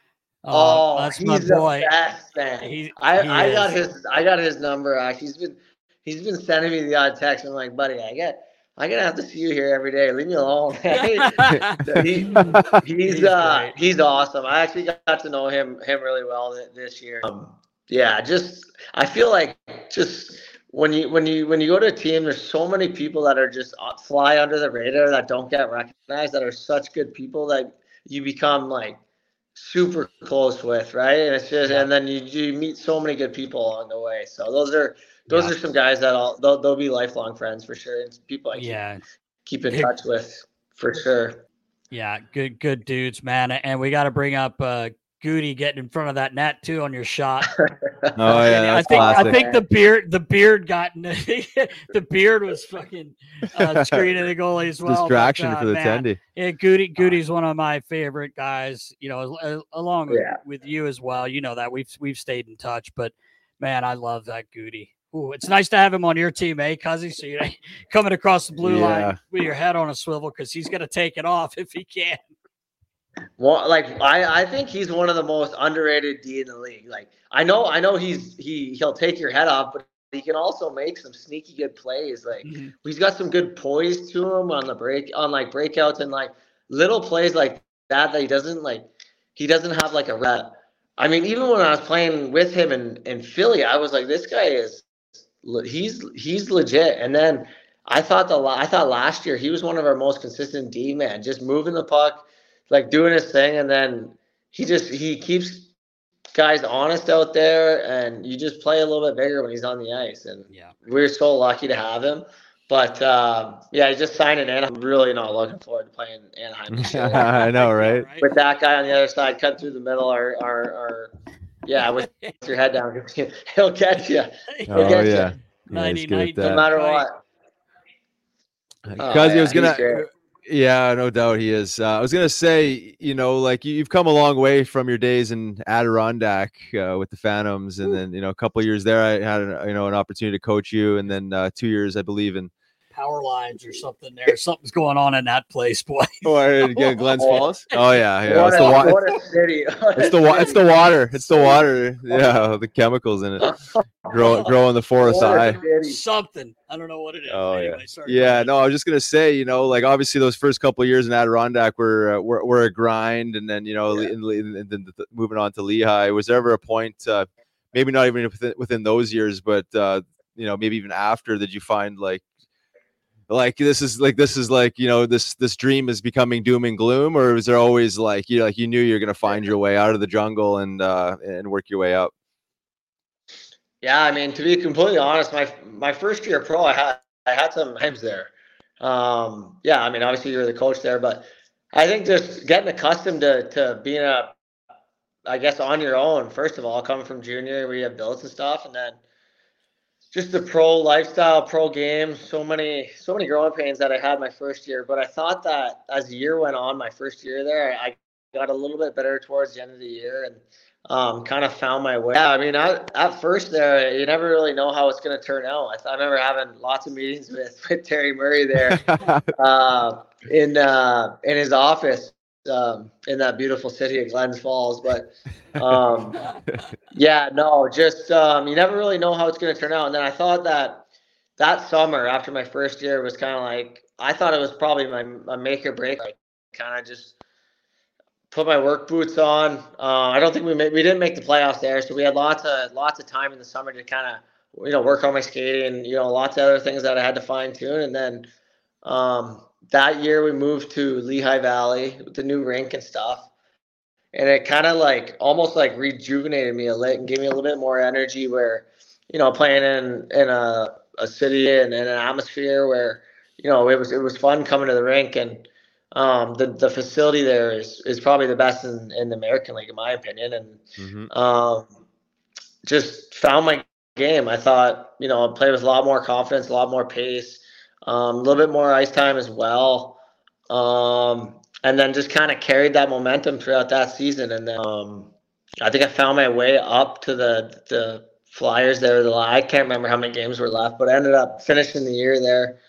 Uh, oh, that's he's my the boy. best man. He- I, he I got his I got his number. Actually, he's been he's been sending me the odd text. I'm like, buddy, I get I gotta have to see you here every day. Leave me alone. he, he's He's uh he's awesome. I actually got to know him him really well this year. Um, yeah, just I feel like just when you when you when you go to a team, there's so many people that are just uh, fly under the radar that don't get recognized that are such good people that you become like super close with, right? And it's just Yeah. and then you you meet so many good people along the way. So those are those Yeah. are some guys that I'll they'll, they'll be lifelong friends for sure. And people I keep, yeah, keep in touch with for sure. yeah, good good dudes, man. And we got to bring up uh Goody getting in front of that net too on your shot. Oh yeah, And I that's think I think the beard the beard got in the beard was fucking uh, screening the goalie as well. but, Distraction uh, for the man, tendy. Yeah, Goody Goody's one of my favorite guys. You know, al- along with, Yeah. with you as well. You know that we've we've stayed in touch, but man, I love that Goody. Ooh, it's nice to have him on your team, eh, Cuzzy? So you're coming across the blue Yeah. line with your head on a swivel because he's gonna take it off if he can. Well, like I, I think he's one of the most underrated D in the league. Like I know, I know he's he he'll take your head off, but he can also make some sneaky good plays. Like Mhm. he's got some good poise to him on the break, on like breakouts and like little plays like that that he doesn't like. He doesn't have like a rep. I mean, even when I was playing with him in in Philly, I was like, this guy is he's he's legit. And then I thought the I thought last year he was one of our most consistent D man, just moving the puck, like doing his thing, and then he just he keeps guys honest out there, and you just play a little bit bigger when he's on the ice. And Yeah. we're so lucky to have him. But um, yeah, he just signed in Anaheim. I'm really not looking forward to playing Anaheim. this. I know, right? With that guy on the other side, cut through the middle, or, or, or yeah, with your head down, he'll catch you. He'll Oh get yeah. you. Yeah, he's good at No matter what. Oh, Because I was gonna, great. Yeah, no doubt he is. Uh, I was gonna say, you know, like you- you've come a long way from your days in Adirondack uh, with the Phantoms, and then you know, a couple years there, I had an, you know an opportunity to coach you, and then uh, two years, I believe, in Power lines or something there. Something's going on in that place, boy. or again, Glens Falls. Oh yeah, yeah. What It's the, a- wa- what a city. it's the wa- it's the water. It's the water. Yeah, the chemicals in it grow grow in the forest What eye. Something. I don't know what it is. Oh anyway, yeah, sorry. yeah. No, I was just gonna say, you know, like obviously those first couple of years in Adirondack were uh, were, were a grind, and then you know, Yeah. in, in, in, in the- moving on to Lehigh, was there ever a point, uh, maybe not even within, within those years, but uh, you know, maybe even after, did you find like like this is like this is like you know this this dream is becoming doom and gloom, or was there always like you know, like you knew you're gonna find your way out of the jungle and uh, and work your way up? Yeah, I mean, to be completely honest, my my first year pro, I had I had some times there. Um, yeah, I mean, obviously you're the coach there, but I think just getting accustomed to to being a, I guess, on your own. First of all, coming from junior, we have bills and stuff, and then just the pro lifestyle, pro game. So many so many growing pains that I had my first year, but I thought that as the year went on, my first year there, I got a little bit better towards the end of the year and um, kind of found my way. Yeah, I mean, I, at first there, you never really know how it's going to turn out. I, I remember having lots of meetings with, with Terry Murray there uh, in uh, in his office um, in that beautiful city of Glens Falls. But um, yeah, no, just um, you never really know how it's going to turn out. And then I thought that that summer after my first year was kind of like I thought it was probably my, my make or break. Like kind of just put my work boots on. Uh, I don't think we made, we didn't make the playoffs there, so we had lots of lots of time in the summer to kind of you know work on my skating and you know lots of other things that I had to fine tune. And then um, that year we moved to Lehigh Valley with the new rink and stuff, and it kind of like almost like rejuvenated me a little and gave me a little bit more energy. Where you know playing in in a, a city and in an atmosphere where you know it was it was fun coming to the rink and um, the the facility there is is probably the best in, in the American League in my opinion, and Mhm. um, just found my game. I thought you know I played with a lot more confidence, a lot more pace, um, a little bit more ice time as well, um, and then just kind of carried that momentum throughout that season. And then um, I think I found my way up to the the Flyers there. The I can't remember how many games were left, but I ended up finishing the year there.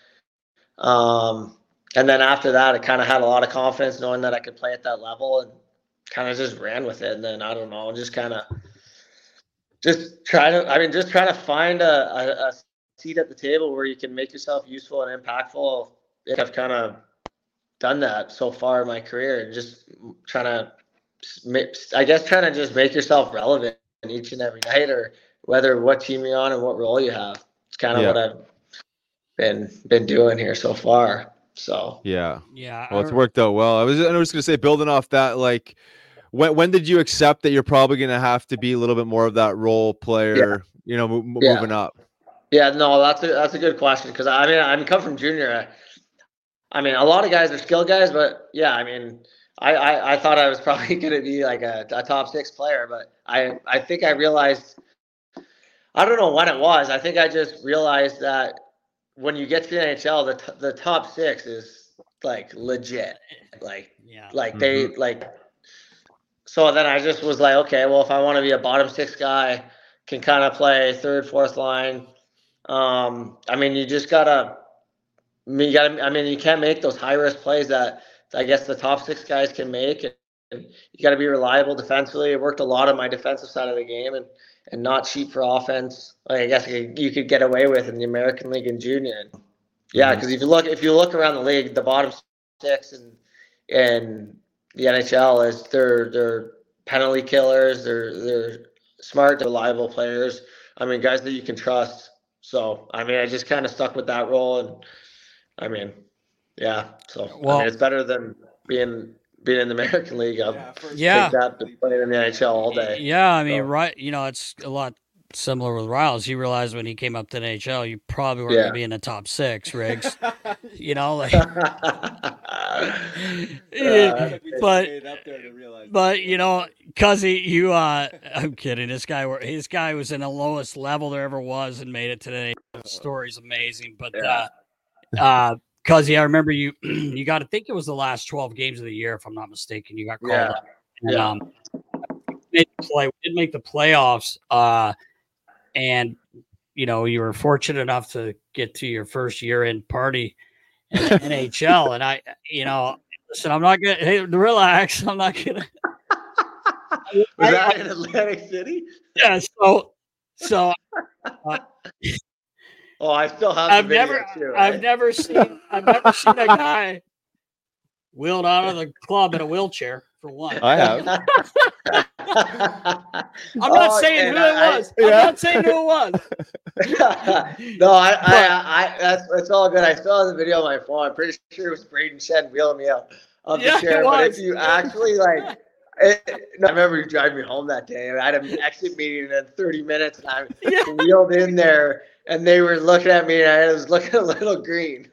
Um, and then after that, I kind of had a lot of confidence knowing that I could play at that level and kind of just ran with it. And then I don't know, just kind of just try to, I mean, just trying to find a, a, a seat at the table where you can make yourself useful and impactful. I think I've kind of done that so far in my career and just trying to, I guess, trying to just make yourself relevant each and every night or whether what team you're on and what role you have. It's kind of Yeah. what I've been been doing here so far. So Yeah. Yeah. Well, it's worked out well. I was, I was gonna say, building off that, like, when when did you accept that you're probably gonna have to be a little bit more of that role player? You know, mo- mo- Yeah. moving up. Yeah, no, that's a that's a good question because I mean I mean come from junior. I, I mean a lot of guys are skilled guys, but yeah, I mean I I, I thought I was probably going to be like a, a top six player, but I I think I realized I don't know when it was. I think I just realized that when you get to the NHL, the t- the top six is like legit, like yeah. like they mm-hmm. like. So then I just was like, okay, well, if I want to be a bottom six guy, can kind of play third, fourth line. Um, I mean, you just gotta, I mean, you gotta, I mean, you can't make those high risk plays that I guess the top six guys can make, and you got to be reliable defensively. I worked a lot on my defensive side of the game, and and not cheap for offense. Like I guess you could get away with in the American League and junior. Yeah, because if you look if you look around the league, the bottom six and and the NHL is they're they're penalty killers. They're they're smart, reliable players. I mean, guys that you can trust. So I mean, I just kind of stuck with that role, and I mean, yeah. So I mean, it's better than being being in the American League. I'll Yeah. take that to playing in the NHL all day. Yeah, I mean, So- right? You know, it's a lot similar with Riles. He realized when he came up to the NHL, you probably weren't Yeah. going to be in the top six, Riggs. you know, like, Yeah. but but you know, Cuzzy, you uh, I'm kidding. This guy, were this guy was in the lowest level there ever was and made it today. The story's amazing, but uh, uh, Cuzzy, I remember you. you got to think it was the last 12 games of the year, if I'm not mistaken. You got called Yeah. up. And, Yeah. um, made play. We did make the playoffs, uh, and you know you were fortunate enough to get to your first year-end party in the NHL. And I, you know, listen, I'm not gonna hey, relax. I'm not gonna. Was that in Atlantic City? Yeah. So, so uh, Oh, I still have. the I've video never, too, I've never seen, I've never seen a guy wheeled out of the club in a wheelchair. For one, I have. I'm not Oh, saying and who it I- was. I'm not saying who it was. no, I, I, I, that's it's all good. I still have the video on my phone. I'm pretty sure it was Brayden Schenn wheeling me out of the Yeah, it chair. But if you actually like, it, no, I remember you driving me home that day. I had an exit meeting in 30 minutes, and I wheeled in there, and they were looking at me, and I was looking a little green.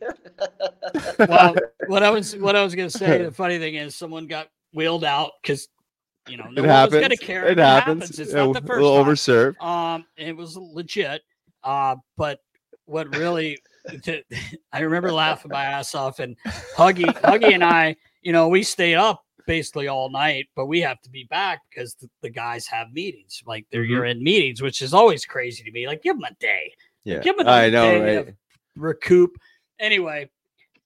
well, what I was what I was gonna say. The funny thing is, someone got wheeled out because you know no It one was gonna happens. care. It happens. It's Yeah, not the a first little time. overserved. Um, it was legit. Uh, but what really, to, I remember laughing my ass off, and Huggy, Huggy, and I, you know, we stayed up basically all night, but we have to be back because the, the guys have meetings, like they're Mhm. year-end meetings, which is always crazy to me. Like, give them a day. Yeah, give them a I know, right? to recoup. Anyway,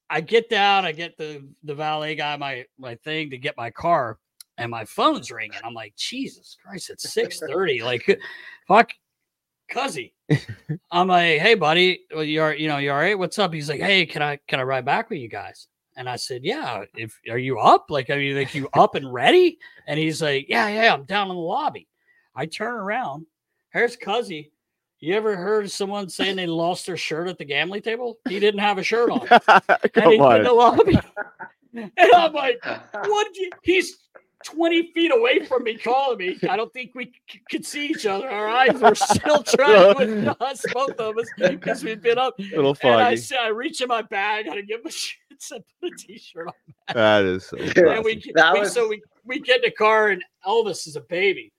I get down, I get the the valet guy my my thing to get my car, and my phone's ringing. I'm like, Jesus Christ, it's six thirty. like, fuck, cuzzy. I'm like, hey, buddy, well, you're you know you all right? What's up? He's like, hey, can I can I ride back with you guys? And I said, yeah. If are you up? Like, are you like you up and ready? And he's like, yeah, yeah, I'm down in the lobby. I turn around. Here's Cuzzy. You ever heard someone saying they lost their shirt at the gambling table? He didn't have a shirt on. and he's in the lobby. And I'm like, what? you-" He's 20 feet away from me calling me. I don't think we c- could see each other. Our eyes were still trying to adjust, both of us, because we've been up. A Little And I said, I reach in my bag, I give him a shirt, said, put a t-shirt on. That is so And we. That we was- so we, we get in the car and Elvis is a baby.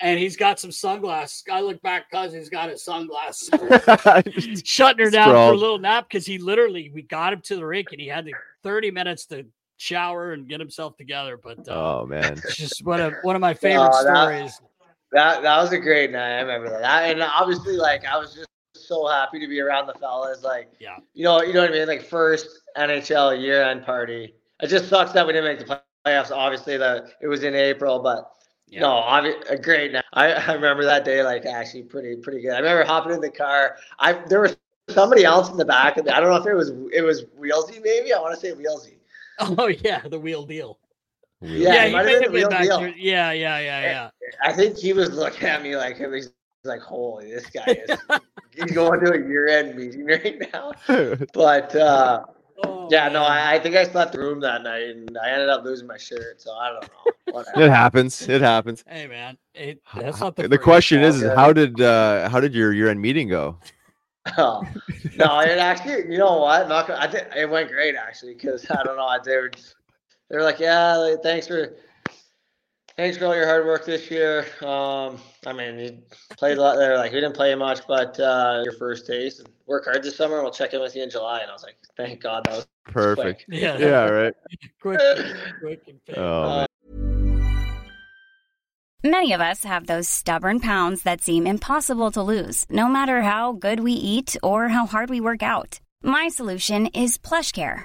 And he's got some sunglasses. I look back because he's got his sunglasses. shutting her down for a little nap because he literally we got him to the rink and he had the 30 minutes to shower and get himself together. But uh, Oh man. it's just one of one of my favorite Oh, that- stories. That that was a great night. I remember that. And obviously, like I was just so happy to be around the fellas. Like, Yeah. you know, you know what I mean. Like first NHL year-end party. It just sucks that we didn't make the playoffs. Obviously, that it was in April, but Yeah. no, obvi- a great night. I, I remember that day like actually pretty pretty good. I remember hopping in the car. I there was somebody else in the back of the. I don't know if it was it was Wheelsy maybe. I want to say Wheelsy. Oh yeah, the wheel deal. Yeah, Yeah, it he might may have have been been the back real deal. Yeah, yeah, yeah, yeah. I think he was looking at me like he's like, holy, this guy is he's going to a year-end meeting right now. But uh, Oh, yeah, no. I, I think I slept in the room that night and I ended up losing my shirt. So I don't know. Whatever. It happens. It happens. Hey man, it, that's not the, The question is, is how did uh how did your year-end meeting go? Oh, no, it actually, you know what? Not I think it went great actually because I don't know. They were they were like, yeah, like, thanks for thanks for all your hard work this year. Um, I mean, you played a lot. They're like, we didn't play much, but uh, your first taste. Work hard this summer. We'll check in with you in July. And I was like, thank God that was Perfect. Yeah, Yeah, right. quick, quick and fit. Oh, man. Many of us have those stubborn pounds that seem impossible to lose, no matter how good we eat or how hard we work out. My solution is PlushCare.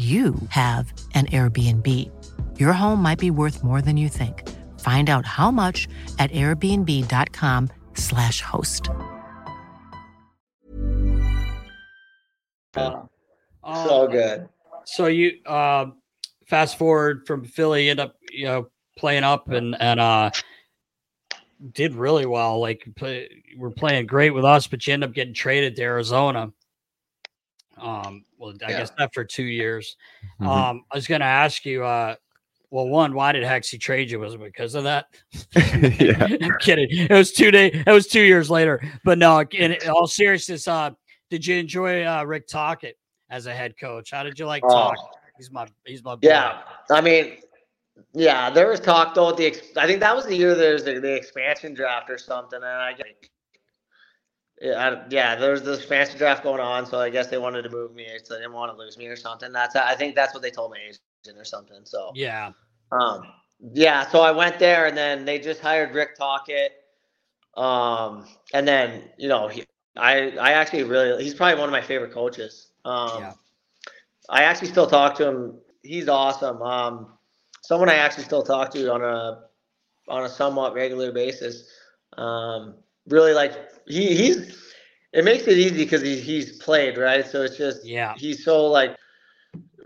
you have an Airbnb. Your home might be worth more than you think. Find out how much at airbnb.com/slash host. so Um, good. So you um fast forward from Philly, end up you know playing up and and uh did really well. Like play, we're playing great with us, but you end up getting traded to Arizona. Um, well, I Yeah. guess after two years. Mhm. Um, I was going to ask you. Uh, well, one, why did Hexy trade you? Was it because of that? yeah. I'm kidding. It was two day. It was two years later. But no, in all seriousness, uh, did you enjoy uh, Rick Tocchet as a head coach? How did you like Oh. Tocchet? He's my he's my boy. Yeah, I mean, yeah, there was talk though. At the I think that was the year there was the, the expansion draft or something, and I guess, yeah, I, yeah, there was the expansion draft going on, so I guess they wanted to move me, so they didn't want to lose me or something. That's I think that's what they told my agent or something. So Yeah. um, yeah, so I went there, and then they just hired Rick Tocchet. Um, and then you know, he, I I actually really he's probably one of my favorite coaches. Um, Yeah. I actually still talk to him. He's awesome. Um, someone I actually still talk to on a on a somewhat regular basis. Um, really like he he's it makes it easy because he, he's played right, so it's just Yeah. he's so like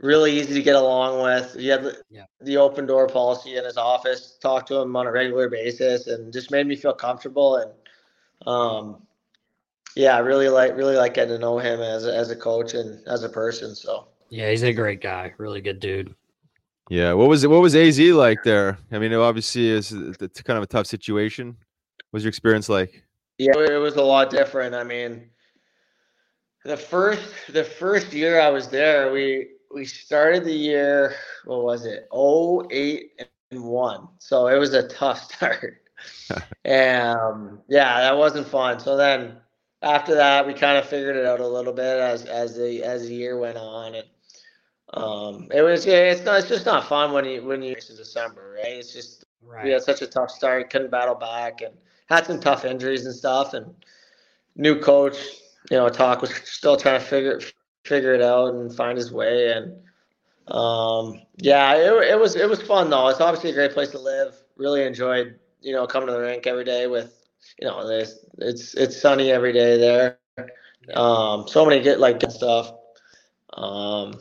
really easy to get along with. He had the, Yeah. the open door policy in his office. Talk to him on a regular basis, and just made me feel comfortable. And um, yeah, I really like really like getting to know him as a, as a coach and as a person. So Yeah, he's a great guy. Really good dude. Yeah. What was it? What was AZ like there? I mean, it obviously is it's kind of a tough situation. What was your experience like? Yeah, it was a lot different. I mean, the first the first year I was there, we we started the year. What was it? Oh eight and one. So it was a tough start. and um, yeah, that wasn't fun. So then after that, we kind of figured it out a little bit as as the as the year went on, and um, it was yeah, it's not it's just not fun when you when you it's December, right? It's just Right. we had such a tough start, couldn't battle back, and had some tough injuries and stuff. And new coach, you know, talk was still trying to figure figure it out and find his way. And um, yeah, it, it was it was fun though. It's obviously a great place to live. Really enjoyed you know coming to the rink every day with you know it's it's sunny every day there. Um, so many good like good stuff. Um,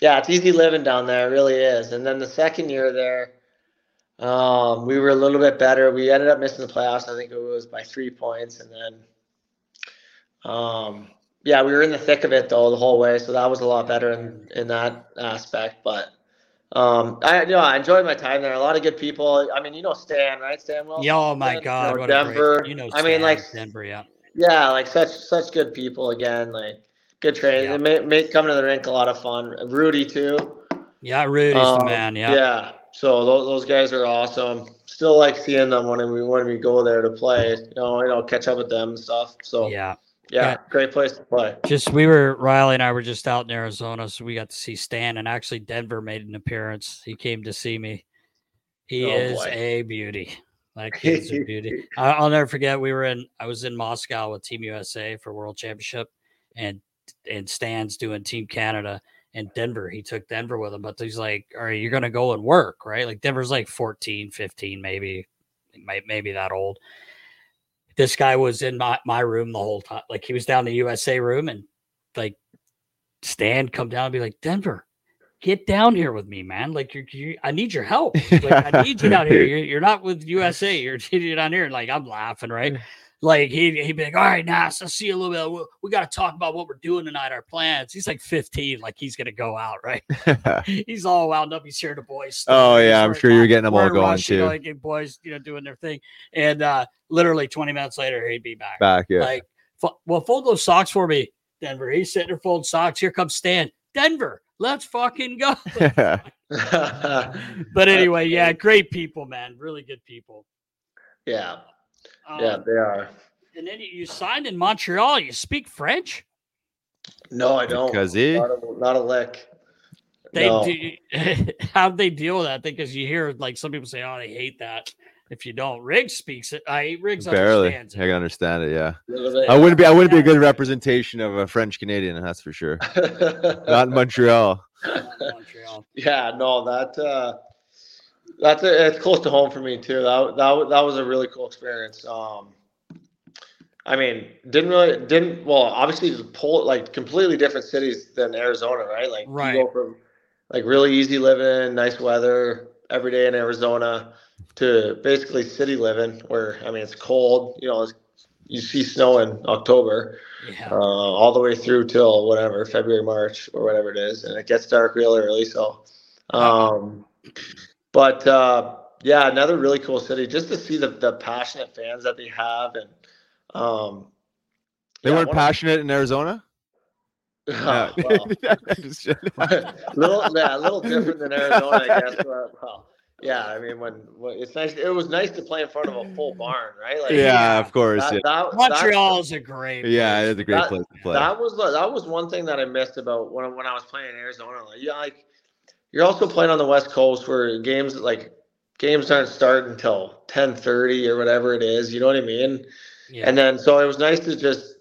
yeah, it's easy living down there. It really is. And then the second year there. Um, we were a little bit better. We ended up missing the playoffs. I think it was by three points, and then, um, yeah, we were in the thick of it though the whole way, so that was a lot better in in that aspect. But um, I you know I enjoyed my time there. A lot of good people. I mean, you know Stan, right? Stan Wilson. Yeah, oh my You God, know, what a Denver. great, you know, I mean, Stan, like Denver, yeah. yeah, like such such good people again. Like good training. Yeah. It made, made coming to the rink a lot of fun. Rudy too. Yeah, Rudy's the Um, man. Yeah. Yeah. So those, those guys are awesome. Still like seeing them when we when we go there to play. You know, you know, catch up with them and stuff. So Yeah. yeah, Yeah. great place to play. Just we were Riley and I were just out in Arizona, so we got to see Stan, and actually Denver made an appearance. He came to see me. He Oh, is boy. a beauty. That kid's a beauty. I, I'll never forget. We were in. I was in Moscow with Team USA for World Championship, and and Stan's doing Team Canada and Denver. He took Denver with him, but he's like, "All right, you're gonna go and work, right?" Like Denver's like 14, 15, maybe, might maybe that old. This guy was in my, my room the whole time. Like he was down the USA room and like Stan come down and be like, Denver, get down here with me, man. Like you're, you I need your help. Like I need you down here. You're, you're not with USA. You're, you're down here. Like I'm laughing, right? Like he he'd be like, all right, Nas, I'll see you a little bit. We, we got to talk about what we're doing tonight, our plans. He's like 15, like he's gonna go out, right? he's all wound up. He's here the boys. Oh, yeah, I'm sure you're getting them all we're going, rushing, too. Like and boys, you know, doing their thing, and uh literally 20 minutes later, he'd be back. Back, yeah. Like, fo- well, fold those socks for me, Denver. He's sitting there folding socks. Here comes Stan. Denver, let's fucking go. but anyway, yeah, great people, man. Really good people. Yeah. Yeah, Um, they are. And then you- you signed in Montreal. You speak French? No, I don't. Because he- Not a, not a lick. They No. do. How'd they deal with that? Because you hear like some people say, "Oh, they hate that." If you don't, Riggs speaks it. I Riggs Barely. I can understand it. Yeah. I wouldn't be. I wouldn't be a good representation of a French Canadian. That's for sure. Not in Montreal. Montreal. Yeah, no, that uh that's a, it's close to home for me too. That that that was a really cool experience. Um I mean, didn't really didn't well obviously the pull like completely different cities than Arizona, right? Like Right. you go from like really easy living, nice weather every day in Arizona to basically city living where I mean it's cold, you know, it's, you see snow in October Yeah. uh, all the way through till whatever February, March, or whatever it is, and it gets dark real early. So, um, but uh, yeah, another really cool city just to see the the passionate fans that they have, and um, They yeah, weren't one of- passionate in Arizona. Yeah. well, little yeah, a little different than Arizona, I guess. But, well, yeah, I mean, when, when it's nice, it was nice to play in front of a full barn, right? Like, yeah, of course. that, yeah. that, Montreal that- is a great. yeah, place. it's a great that, place to play. That was that was one thing that I missed about when when I was playing in Arizona. Like, yeah, like you're also playing on the West Coast where games like games aren't starting until ten thirty or whatever it is. You know what I mean? Yeah. And then so it was nice to just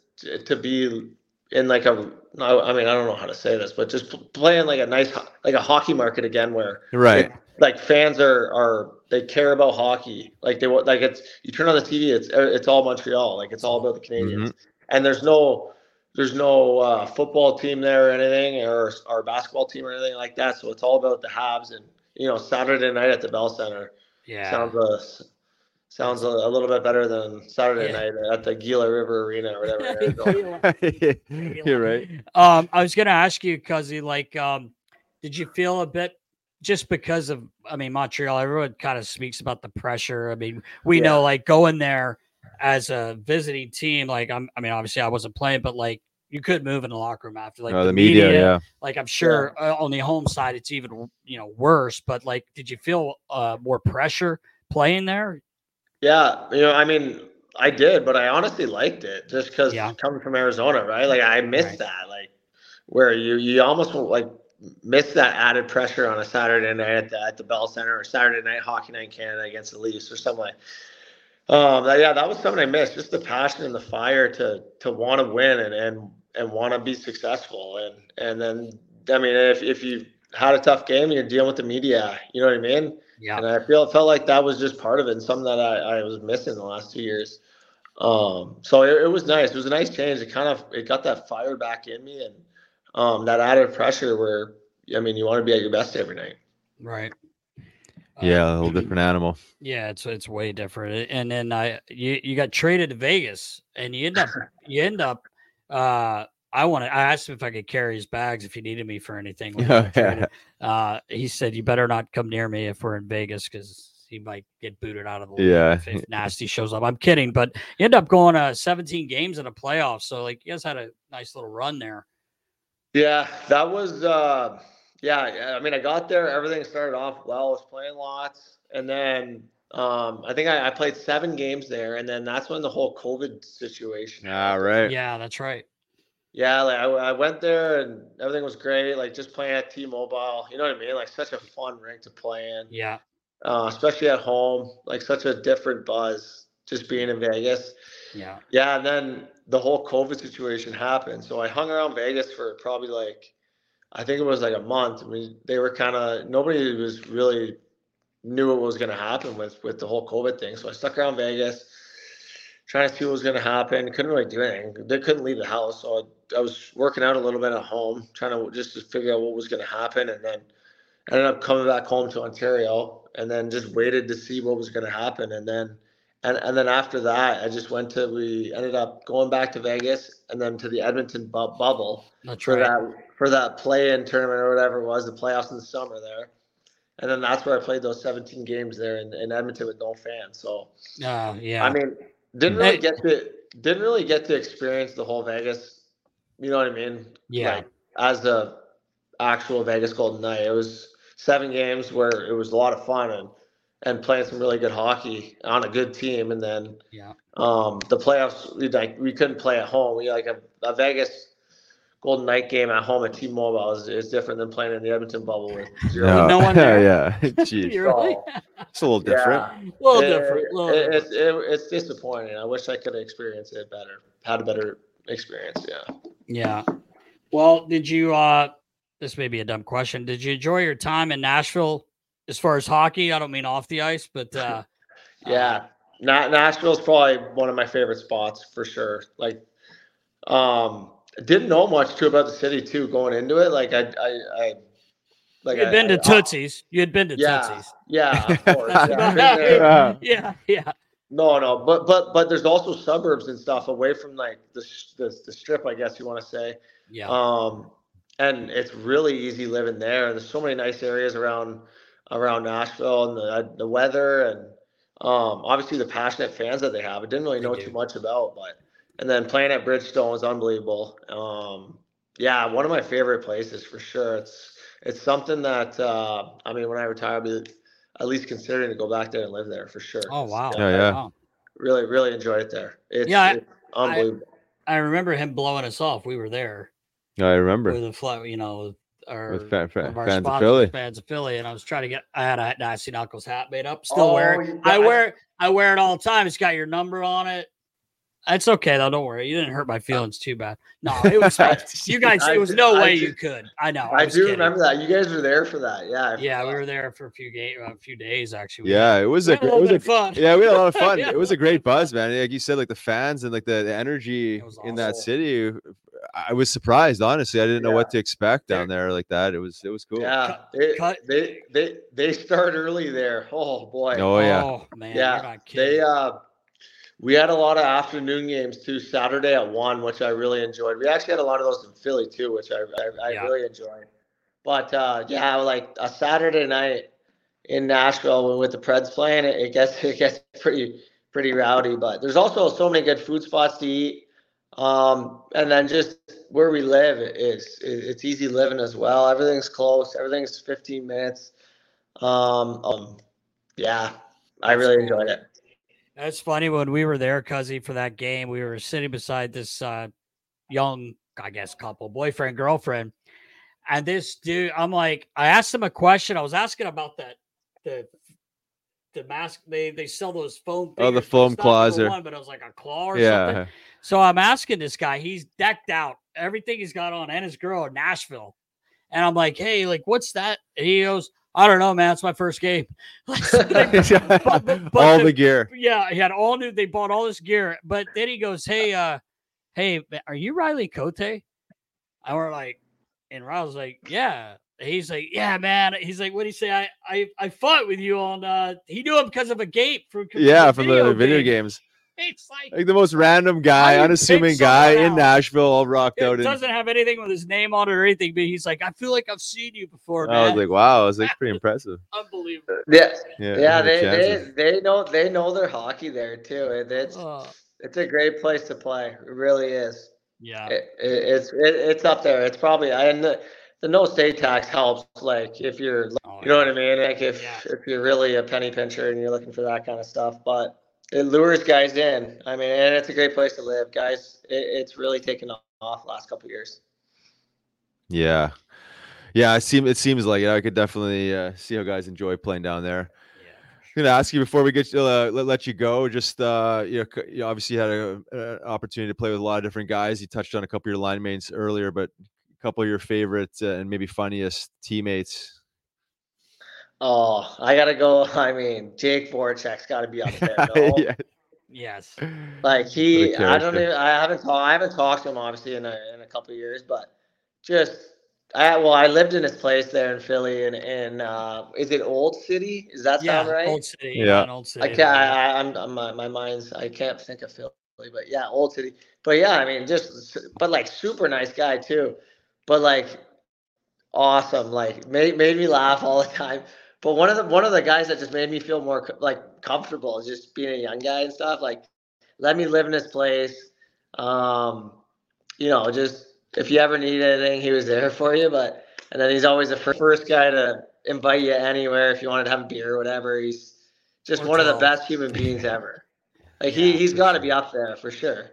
to be in like a no, I mean I don't know how to say this, but just playing like a nice like a hockey market again where Right. it- like fans are are they care about hockey like they want like it's you turn on the TV it's it's all Montreal like it's all about the Canadiens mm-hmm. and there's no there's no uh, football team there or anything or our basketball team or anything like that so it's all about the Habs and you know Saturday night at the Bell Center Yeah. sounds uh, sounds a, a little bit better than Saturday Yeah. night at the Gila River Arena or whatever. You're right. Um, I was gonna ask you, Cuzzy, like, um, did you feel a bit just because of I mean Montreal, everyone kind of speaks about the pressure. I mean, we know like going there as a visiting team, like I'm I mean, obviously I wasn't playing, but like you could move in the locker room after like Oh, the media, yeah. Like I'm sure uh, on the home side it's even you know worse, but like did you feel uh more pressure playing there? Yeah, you know, I mean, I did, but I honestly liked it just because Yeah. coming from Arizona, right? Like I missed that, like where you you almost like miss that added pressure on a Saturday night at the, at the Bell Center or Saturday night hockey night in Canada against the Leafs or something like. Um, that- yeah, that was something I missed. Just the passion and the fire to to want to win and and and want to be successful and and then I mean if if you had a tough game, you're dealing with the media. You know what I mean? Yeah. And I feel felt like that was just part of it and something that I, I was missing the last two years. Um, so it, it was nice. It was a nice change. It kind of it got that fire back in me and um, that added pressure where I mean you want to be at your best every night. Right. Yeah, a little different animal. Yeah, it's it's way different. And then I you you got traded to Vegas and you end up you end up uh I want to I asked him if I could carry his bags if he needed me for anything. Oh, yeah. Uh he said you better not come near me if we're in Vegas because he might get booted out of the league Yeah. if, if nasty shows up. I'm kidding, but you end up going uh 17 games in a playoff. So like you guys had a nice little run there. Yeah, that was uh yeah, yeah, I mean I got there, everything started off well, I was playing lots, and then um I think I, I played seven games there, and then that's when the whole COVID situation Ah, right. Yeah, that's right. Yeah, like I, I went there and everything was great. Like just playing at T-Mobile, you know what I mean? Like such a fun rink to play in. Yeah. Uh, especially at home, like such a different buzz just being in Vegas. Yeah. Yeah, and then the whole COVID situation happened. So I hung around Vegas for probably like, I think it was like a month. I mean, they were kind of nobody was really knew what was going to happen with with the whole COVID thing. So I stuck around Vegas, trying to see what was going to happen. Couldn't really do anything. They couldn't leave the house, so I, I was working out a little bit at home, trying to just to figure out what was going to happen, and then ended up coming back home to Ontario, and then just waited to see what was going to happen, and then. And, and then after that, I just went to. We ended up going back to Vegas, and then to the Edmonton bu- bubble That's for right. that for that play-in tournament or whatever it was, the playoffs in the summer there. And then that's where I played those 17 games there in, in Edmonton with no fans. So Uh, yeah. I mean, didn't really get to didn't really get to experience the whole Vegas. You know what I mean? Yeah. Like, as the actual Vegas Golden Knight, it was seven games where it was a lot of fun and and playing some really good hockey on a good team. And then Yeah. um, the playoffs, we like we couldn't play at home. We like a, a Vegas Golden Knight game at home at T-Mobile is, is different than playing in the Edmonton bubble with zero. No, No one there? yeah. Jeez. You're. So, It's a little different. yeah. A little It- different. little it- different. it's it, it's disappointing. I wish I could have experienced it better, had a better experience. Yeah. Yeah. Well, did you uh this may be a dumb question. Did you enjoy your time in Nashville as far as hockey? I don't mean off the ice, but uh Yeah, Na- Nashville's probably one of my favorite spots for sure. Like, um, didn't know much too about the city too going into it. Like, I, I, I like you had I- been to I- Tootsie's. You had been to Yeah, Tootsie's. yeah, of course. Yeah, about I've. Yeah. Yeah, yeah. No, no, but but but there's also suburbs and stuff away from like the sh- the, the strip, I guess you want to say. Yeah. Um, and it's really easy living there. And There's so many nice areas around around Nashville and the the weather and um, obviously the passionate fans that they have. I didn't really They know do. too much about, but and then playing at Bridgestone was unbelievable. Um, yeah, one of my favorite places for sure. It's it's something that uh, I mean, when I retire, I'll be at least considering to go back there and live there for sure. Oh wow. Yeah, yeah. Wow. Really, really enjoyed it there. It's, Yeah, I- it's unbelievable. I remember him blowing us off. We were there I remember. with a fly, you know, our, With fa- fa- one of our fans of Philly. fans of Philly, and I was trying to get. I had a Nasty Knuckles hat made up. Still wear Oh, it. you I got- wear. I wear it all the time. It's got your number on it. It's okay though. Don't worry. You didn't hurt my feelings too bad. No, it was. fine. you guys. It was no I way do- you could. I know. I was do kidding. remember that. You guys were there for that. Yeah. Yeah, we were there for a few ga- a few days actually. We Yeah, it was a a it was a fun. yeah, we had a lot of fun. Yeah. It was a great buzz, man. Like you said, like the fans and like the, the energy It in that city. I was surprised, honestly. I didn't know what to expect down there like that. It was it was cool. Yeah, they, cut. they they they start early there. Oh boy. Oh yeah. Oh man, you're yeah. not kidding. They uh, we had a lot of afternoon games too. Saturday at one, which I really enjoyed. We actually had a lot of those in Philly too, which I I, I Yeah. really enjoyed. But uh, yeah, like a Saturday night in Nashville with the Preds playing, it, it gets it gets pretty pretty rowdy. But there's also so many good food spots to eat. Um, and then just where we live is it's easy living as well. Everything's close. Everything's 15 minutes. Um, um yeah, I really enjoyed it. That's funny when we were there, Cuzzy, for that game. We were sitting beside this uh, young, I guess, couple, boyfriend, girlfriend. And this dude, I'm like, I asked him a question. I was asking about that, the the mask. They they sell those foam. Oh, the foam claws are- one, but it was like a claw or Yeah. something. So I'm asking this guy. He's decked out. Everything he's got on, and his girl in Nashville. And I'm like, hey, like, what's that? And he goes, I don't know, man. It's my first game. But- but All the- the gear. yeah, he had all new. They bought all this gear, but then he goes, "Hey, uh, hey, are you Riley Cote?" And we're like, and Riley's like, "Yeah." He's like, "Yeah, man." He's like, "What do you say? I I I fought with you on." uh He knew him because of a gate from Yeah, from the video games. It's like Like the most random guy, unassuming guy someone in? Nashville, all rocked it out. In, I doesn't have anything with his name on it or anything, but he's like, "I feel like I've seen you before, Man. I was like, wow, it's like pretty impressive. Unbelievable. Yeah, Yeah, yeah, they, they chances. they know they know their hockey there too. It, it's Oh, it's a great place to play. It really is. yeah. It, it, it's it, it's up there. It's probably and the, the no state tax helps. Like if you're, Oh, you know what I mean. Like if Yeah. if you're really a penny pincher and you're looking for that kind of stuff, but it lures guys in. I mean, and it's a great place to live, guys. It, it's really taken off last couple years. Yeah, yeah. It seems it seems like it. I could definitely uh, see how guys enjoy playing down there. Yeah. I'm gonna ask you before we get you, uh, let, let you go. Just uh, you, know, you obviously had an opportunity to play with a lot of different guys. You touched on a couple of your line mates earlier, but a couple of your favorite uh, and maybe funniest teammates. Oh, I gotta go. I mean, Jake Voracek's got to be up there. No? yeah, Yes. Like he, I don't character. even, I haven't talked, I haven't talked to him obviously in a in a couple of years, but just, I well, I lived in his place there in Philly, and and uh, is it Old City? Does that Yeah, sound right? Old City. Yeah. Yeah, Old City. I can't. I, I, I'm, I'm my, my mind's. I can't think of Philly, but yeah, Old City. But yeah, I mean, just but like super nice guy too. But like awesome. Like made made me laugh all the time. But one of the one of the guys that just made me feel more like comfortable, is just being a young guy and stuff. Like let me live in his place. Um, you know, just if you ever need anything, he was there for you. But and then he's always the fir- first guy to invite you anywhere if you wanted to have a beer or whatever. He's just one of the best human beings ever. Like he Yeah, he's for got to sure. be up there for sure.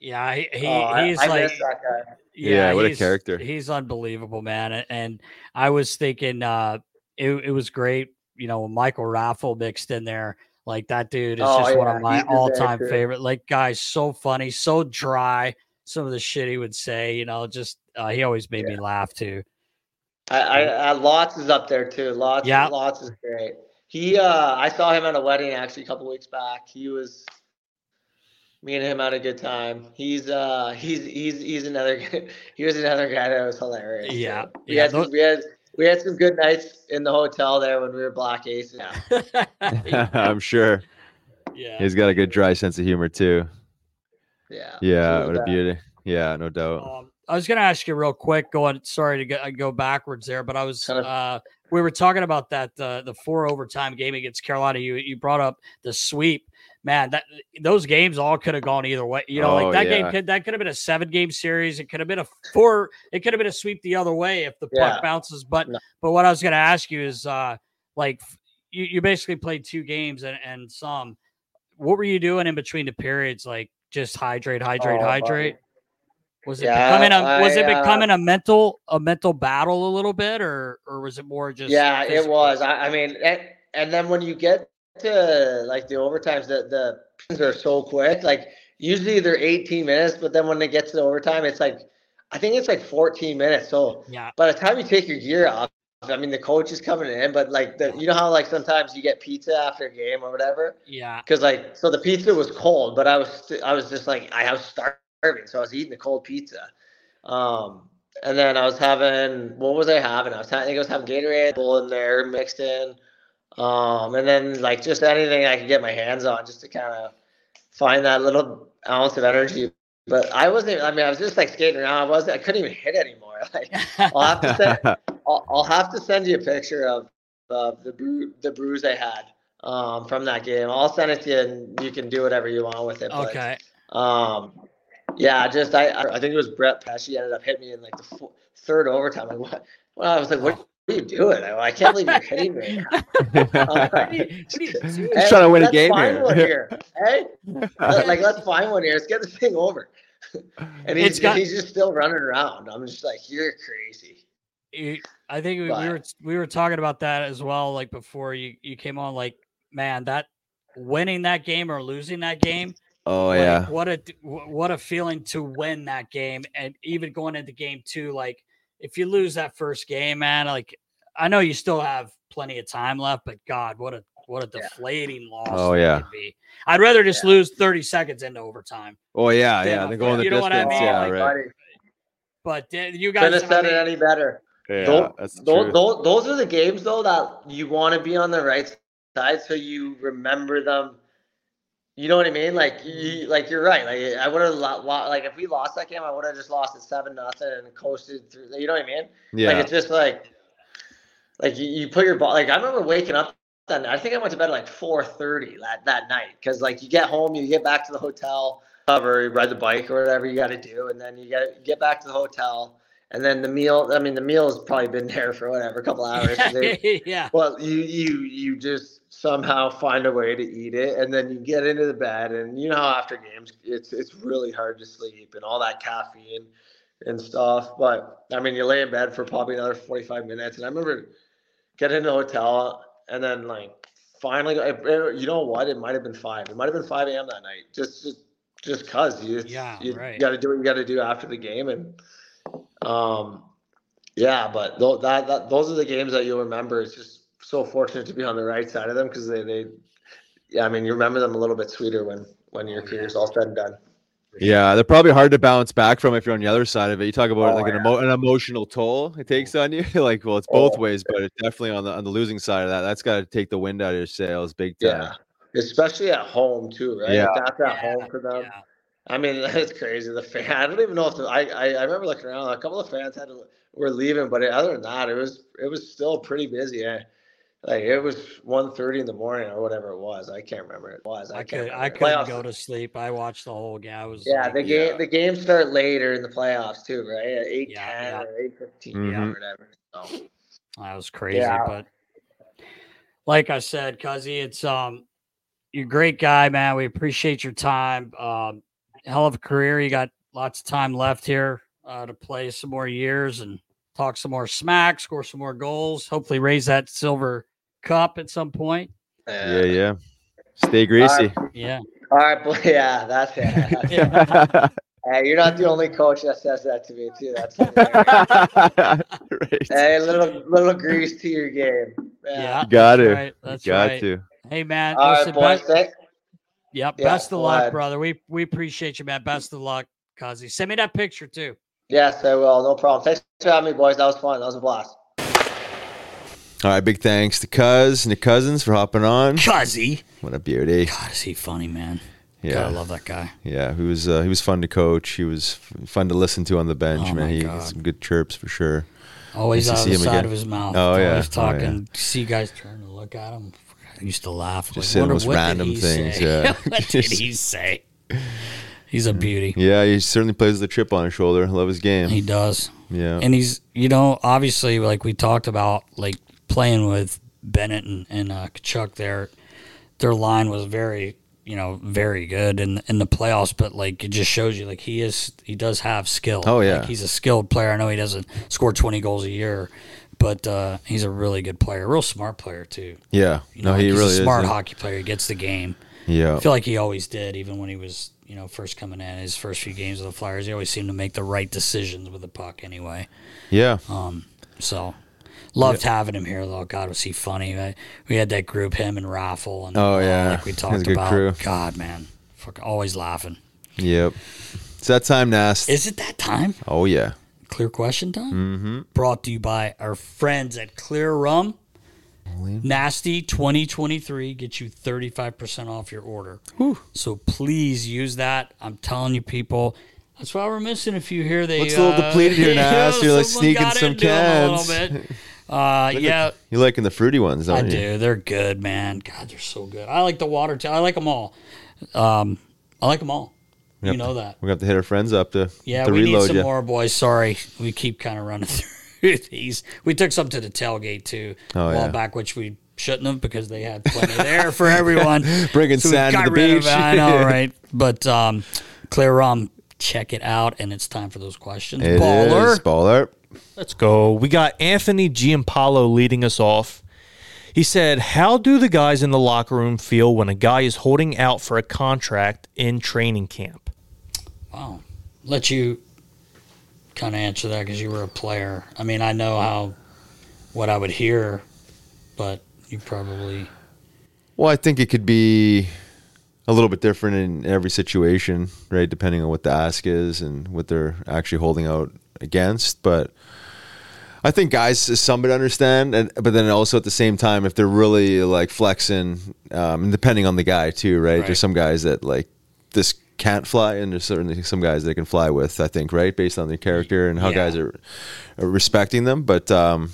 Yeah, he, he Oh, he's I like miss that guy. Yeah, what a character. He's unbelievable, man. And, and I was thinking uh it, it was great, you know, Michael Raffl mixed in there. Like that dude is Oh, just one of my man, all-time favorite. Like guys, so funny, so dry. Some of the shit he would say, you know, just uh, he always made me laugh too. I, I, I Lots is up there too. Lots, Yeah. Lots is great. He, uh, I saw him at a wedding actually a couple weeks back. He was, me and him had a good time. He's, uh, he's, he's, he's another, he was another guy that was hilarious. Yeah, we yeah, had, tho- some, we had, we had some good nights in the hotel there when we were Black Ace. Yeah, I'm sure. Yeah. He's got a good dry sense of humor too. yeah, Yeah, True what a beauty. Yeah, no doubt. Um, I was going to ask you real quick. Going, sorry to go, go backwards there, but I was. Kind of- Uh, we were talking about that uh, the four overtime game against Carolina. You you brought up the sweep. Man, that those games all could have gone either way. You know, Oh, like that game could that could have been a seven game series. It could have been a four. It could have been a sweep the other way if the Yeah. puck bounces. But No. but what I was going to ask you is, uh, like you, you basically played two games and, and some. What were you doing in between the periods? Like just hydrate, hydrate, Oh, hydrate. Was it Yeah, becoming a was it uh, becoming a mental a mental battle a little bit, or or was it more just yeah, it was. I, I mean, and, and then when you get to like the overtimes, the the things are so quick. Like usually they're 18 minutes, but then when they get to the overtime, it's like I think it's like 14 minutes. So Yeah, by the time you take your gear off, I mean the coach is coming in, but like the you know how like sometimes you get pizza after a game or whatever. yeah, Because like so the pizza was cold, but I was st- I was just like I was starving, so I was eating the cold pizza. Um, and then I was having what was I having? I was having, I think I was having Gatorade Bull in there mixed in. Um, and then like just anything I could get my hands on just to kind of find that little ounce of energy. But I wasn't. I mean, I was just like skating around. I wasn't. I couldn't even hit anymore. Like I'll have to send. I'll, I'll have to send you a picture of of the bru- the bruise I had um, from that game. I'll send it to you, and you can do whatever you want with it. But, okay, Um, yeah, just I I I think it was Brett Pesce ended up hitting me in like the third overtime. Like what? Well, I was like, what? What are you doing? I, I can't believe you're hitting me. Uh, Just trying to win a game here. Here. Hey, Let- like let's find one here. Let's get this thing over. And he's, got- he's just still running around. I'm just like, you're crazy. You- I think we, we were we were talking about that as well. Like before you you came on, like man, that winning that game or losing that game. Oh like, yeah. what a what a feeling to win that game, and even going into game two, like if you lose that first game, man, like I know you still have plenty of time left, but God, what a what a deflating loss. Oh, yeah. be. I'd rather just lose thirty seconds into overtime. Oh yeah, yeah. I'll Then going the you know what I distance. mean? Yeah, Like, right. But uh, you couldn't guys, have I said it any better. Yeah, Tho- that's the tho- truth. tho- those are the games though that you want to be on the right side so you remember them. You know what I mean? Like you, mm-hmm. like you're right. Like I would have lo- lo- like if we lost that game, I would have just lost it seven nothing and coasted through. You know what I mean? Yeah. Like it's just like like you, you put your ball. Like I remember waking up that night. I think I went to bed at like four thirty that that night because like you get home, you get back to the hotel, cover, you ride the bike or whatever you got to do, and then you get get back to the hotel. And then the meal, I mean, the meal has probably been there for whatever, a couple hours. they- yeah. well, you you you just somehow find a way to eat it, and then you get into the bed, and you know how after games, it's it's really hard to sleep, and all that caffeine and stuff. But I mean, you lay in bed for probably another forty five minutes, and I remember getting in the hotel, and then like finally, you know what? It might have been five. It might have been five a.m. that night, just just just cause you Yeah, you right. got to do what you got to do after the game, and um, yeah, but tho- that, that those are the games that you'll remember. It's just so fortunate to be on the right side of them because they they yeah, I mean, you remember them a little bit sweeter when when your career's all said and done. Yeah, they're probably hard to bounce back from if you're on the other side of it. You talk about Oh, like an, emo- an emotional toll it takes on you. like, well, it's both Oh. ways, but it's definitely on the on the losing side of that. That's got to take the wind out of your sails big time. Yeah, especially at home too, right? Yeah. That's at home for them. I mean, that's crazy. The fan. I don't even know if the, I, I I remember looking around. A couple of fans had to, were leaving, but other than that, it was it was still pretty busy. I, like it was 1.30 in the morning or whatever it was. I can't remember it was. I, I could remember. I couldn't Playoffs- go to sleep. I watched the whole game. I was Yeah, like, the game the games start later in the playoffs too, right? At eight ten yeah. or eight fifteen Mhm. or whatever. So That was crazy, Yeah. but like I said, Cuzzy, it's um you're a great guy, man. We appreciate your time. Um hell of a career. You got lots of time left here uh, to play some more years and talk some more smack, score some more goals, hopefully raise that silver cup at some point. Yeah, yeah. Stay greasy. Yeah. all right, boy. Yeah, that's it. Hey, you're not the only coach that says that to me too. That's right. hey, little little grease to your game. Yeah. You got that's to. right, That's got right. to. Hey man, All right, listen, boys. best- Thank- Yep. Yeah, best of luck, glad. brother. We we appreciate you, man. Best of luck, Cuzzy. Send me that picture too. Yes, I will. No problem. Thanks for having me, boys. That was fun. That was a blast. All right, big thanks to Cuz, Nick Cousins, for hopping on. Cuzzy. What a beauty. God, is he funny, man? Yeah, God, I love that guy. Yeah, he was uh, he was fun to coach. He was fun to listen to on the bench. Oh man, he God. some good chirps for sure. Always Nice out of see the him side again. of his mouth. Oh yeah, Always Oh, yeah. talking. See guys turn to look at him. I used to laugh. Just like, saying those random things, say? yeah. what did he say? He's a beauty. Yeah, he certainly plays the chip on his shoulder. I love his game. He does. Yeah, And he's, you know, obviously, like we talked about, like playing with Bennett and, and uh, Tkachuk there, their line was very, you know, very good in in the playoffs. But like, it just shows you, like he is, he does have skill. Oh, yeah. like, he's a skilled player. I know he doesn't score twenty goals a year, but uh, he's a really good player, real smart player too. yeah. You know, no, he he's really a is. smart yeah. hockey player. He gets the game. Yeah. I feel like he always did, even when he was, you know, first coming in. His first few games with the Flyers, he always seemed to make the right decisions with the puck. Anyway. Yeah. Um. So, loved having him here, though. God, was he funny? I, we had that group, him and Raffle, and Oh, uh, yeah. like we talked about. crew. God, man, fuck, always laughing. Yep. It's that time, Nast. Is it that time? Oh yeah. Klyr question time. Mm-hmm. Brought to you by our friends at Klyr Rum. Nasty 2023 gets you 35% off your order. So please use that. I'm telling you, people. That's why we're missing a few here. They Looks a little uh, depleted here, you know, You're like sneaking some a cans. little bit. Uh, yeah, at- you liking the fruity ones, I you? do. They're good, man. God, they're so good. I like the water too. I like them all. Um, I like them all. We You have know to- that. We have to hit our friends up to Yeah, to we need reload some you. more, boys. Sorry, we keep kind of running through these. We took some to the tailgate too Oh, a while yeah. back, which we shouldn't have because they had plenty there for everyone. Bringing we sand to the rid of beach. I know, right? But um, Klyr Rum, check it out, and it's time for those questions. It Baller. is, baller. Let's go. We got Anthony Giampaolo leading us off. He said, How do the guys in the locker room feel when a guy is holding out for a contract in training camp? Wow. Let you kind of answer that because you were a player. I mean, I know how what I would hear, but you probably Well, I think it could be a little bit different in every situation, right? Depending on what the ask is and what they're actually holding out against. But I think guys somewhat understand, and but then also at the same time, if they're really like flexing, um, and depending on the guy too, right? Right. There's some guys that like this can't fly, and there's certainly some guys they can fly with. I think, right, based on their character and how Yeah. guys are, are respecting them. But um,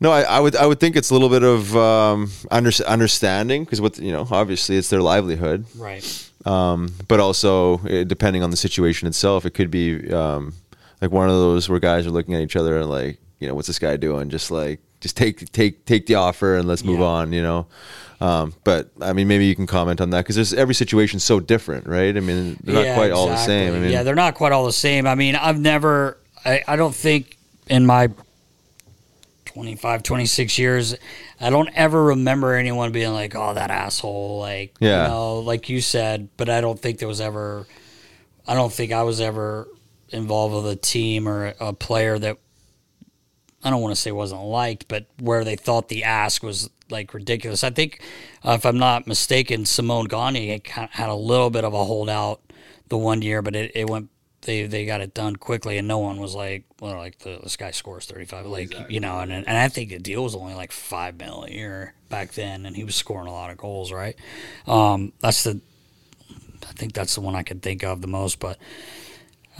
no, I, I would I would think it's a little bit of um, under, understanding because what you know, obviously it's their livelihood, right. um, but also eh, depending on the situation itself, it could be um, like one of those where guys are looking at each other and like, you know, what's this guy doing? Just like, just take take take the offer and let's move Yeah. on, you know. Um, but I mean, maybe you can comment on that because there's every situation's so different, right? I mean, they're not quite all the same. I mean, yeah, they're not quite all the same. I mean, I've never, I, I don't think in my 25, 26 years, I don't ever remember anyone being like, oh, that asshole. Like, Yeah. you know, like you said, but I don't think there was ever, I don't think I was ever involved with a team or a player that I don't want to say wasn't liked, but where they thought the ask was like ridiculous. I think, uh, if I'm not mistaken, Simon Gagne had, a little bit of a holdout the one year, but it, it went. They they got it done quickly, and no one was like, well, like the, this guy scores 35, like you know, and and I think the deal was only like five mil a year back then, and he was scoring a lot of goals, right? Um, that's the, I think that's the one I could think of the most, but.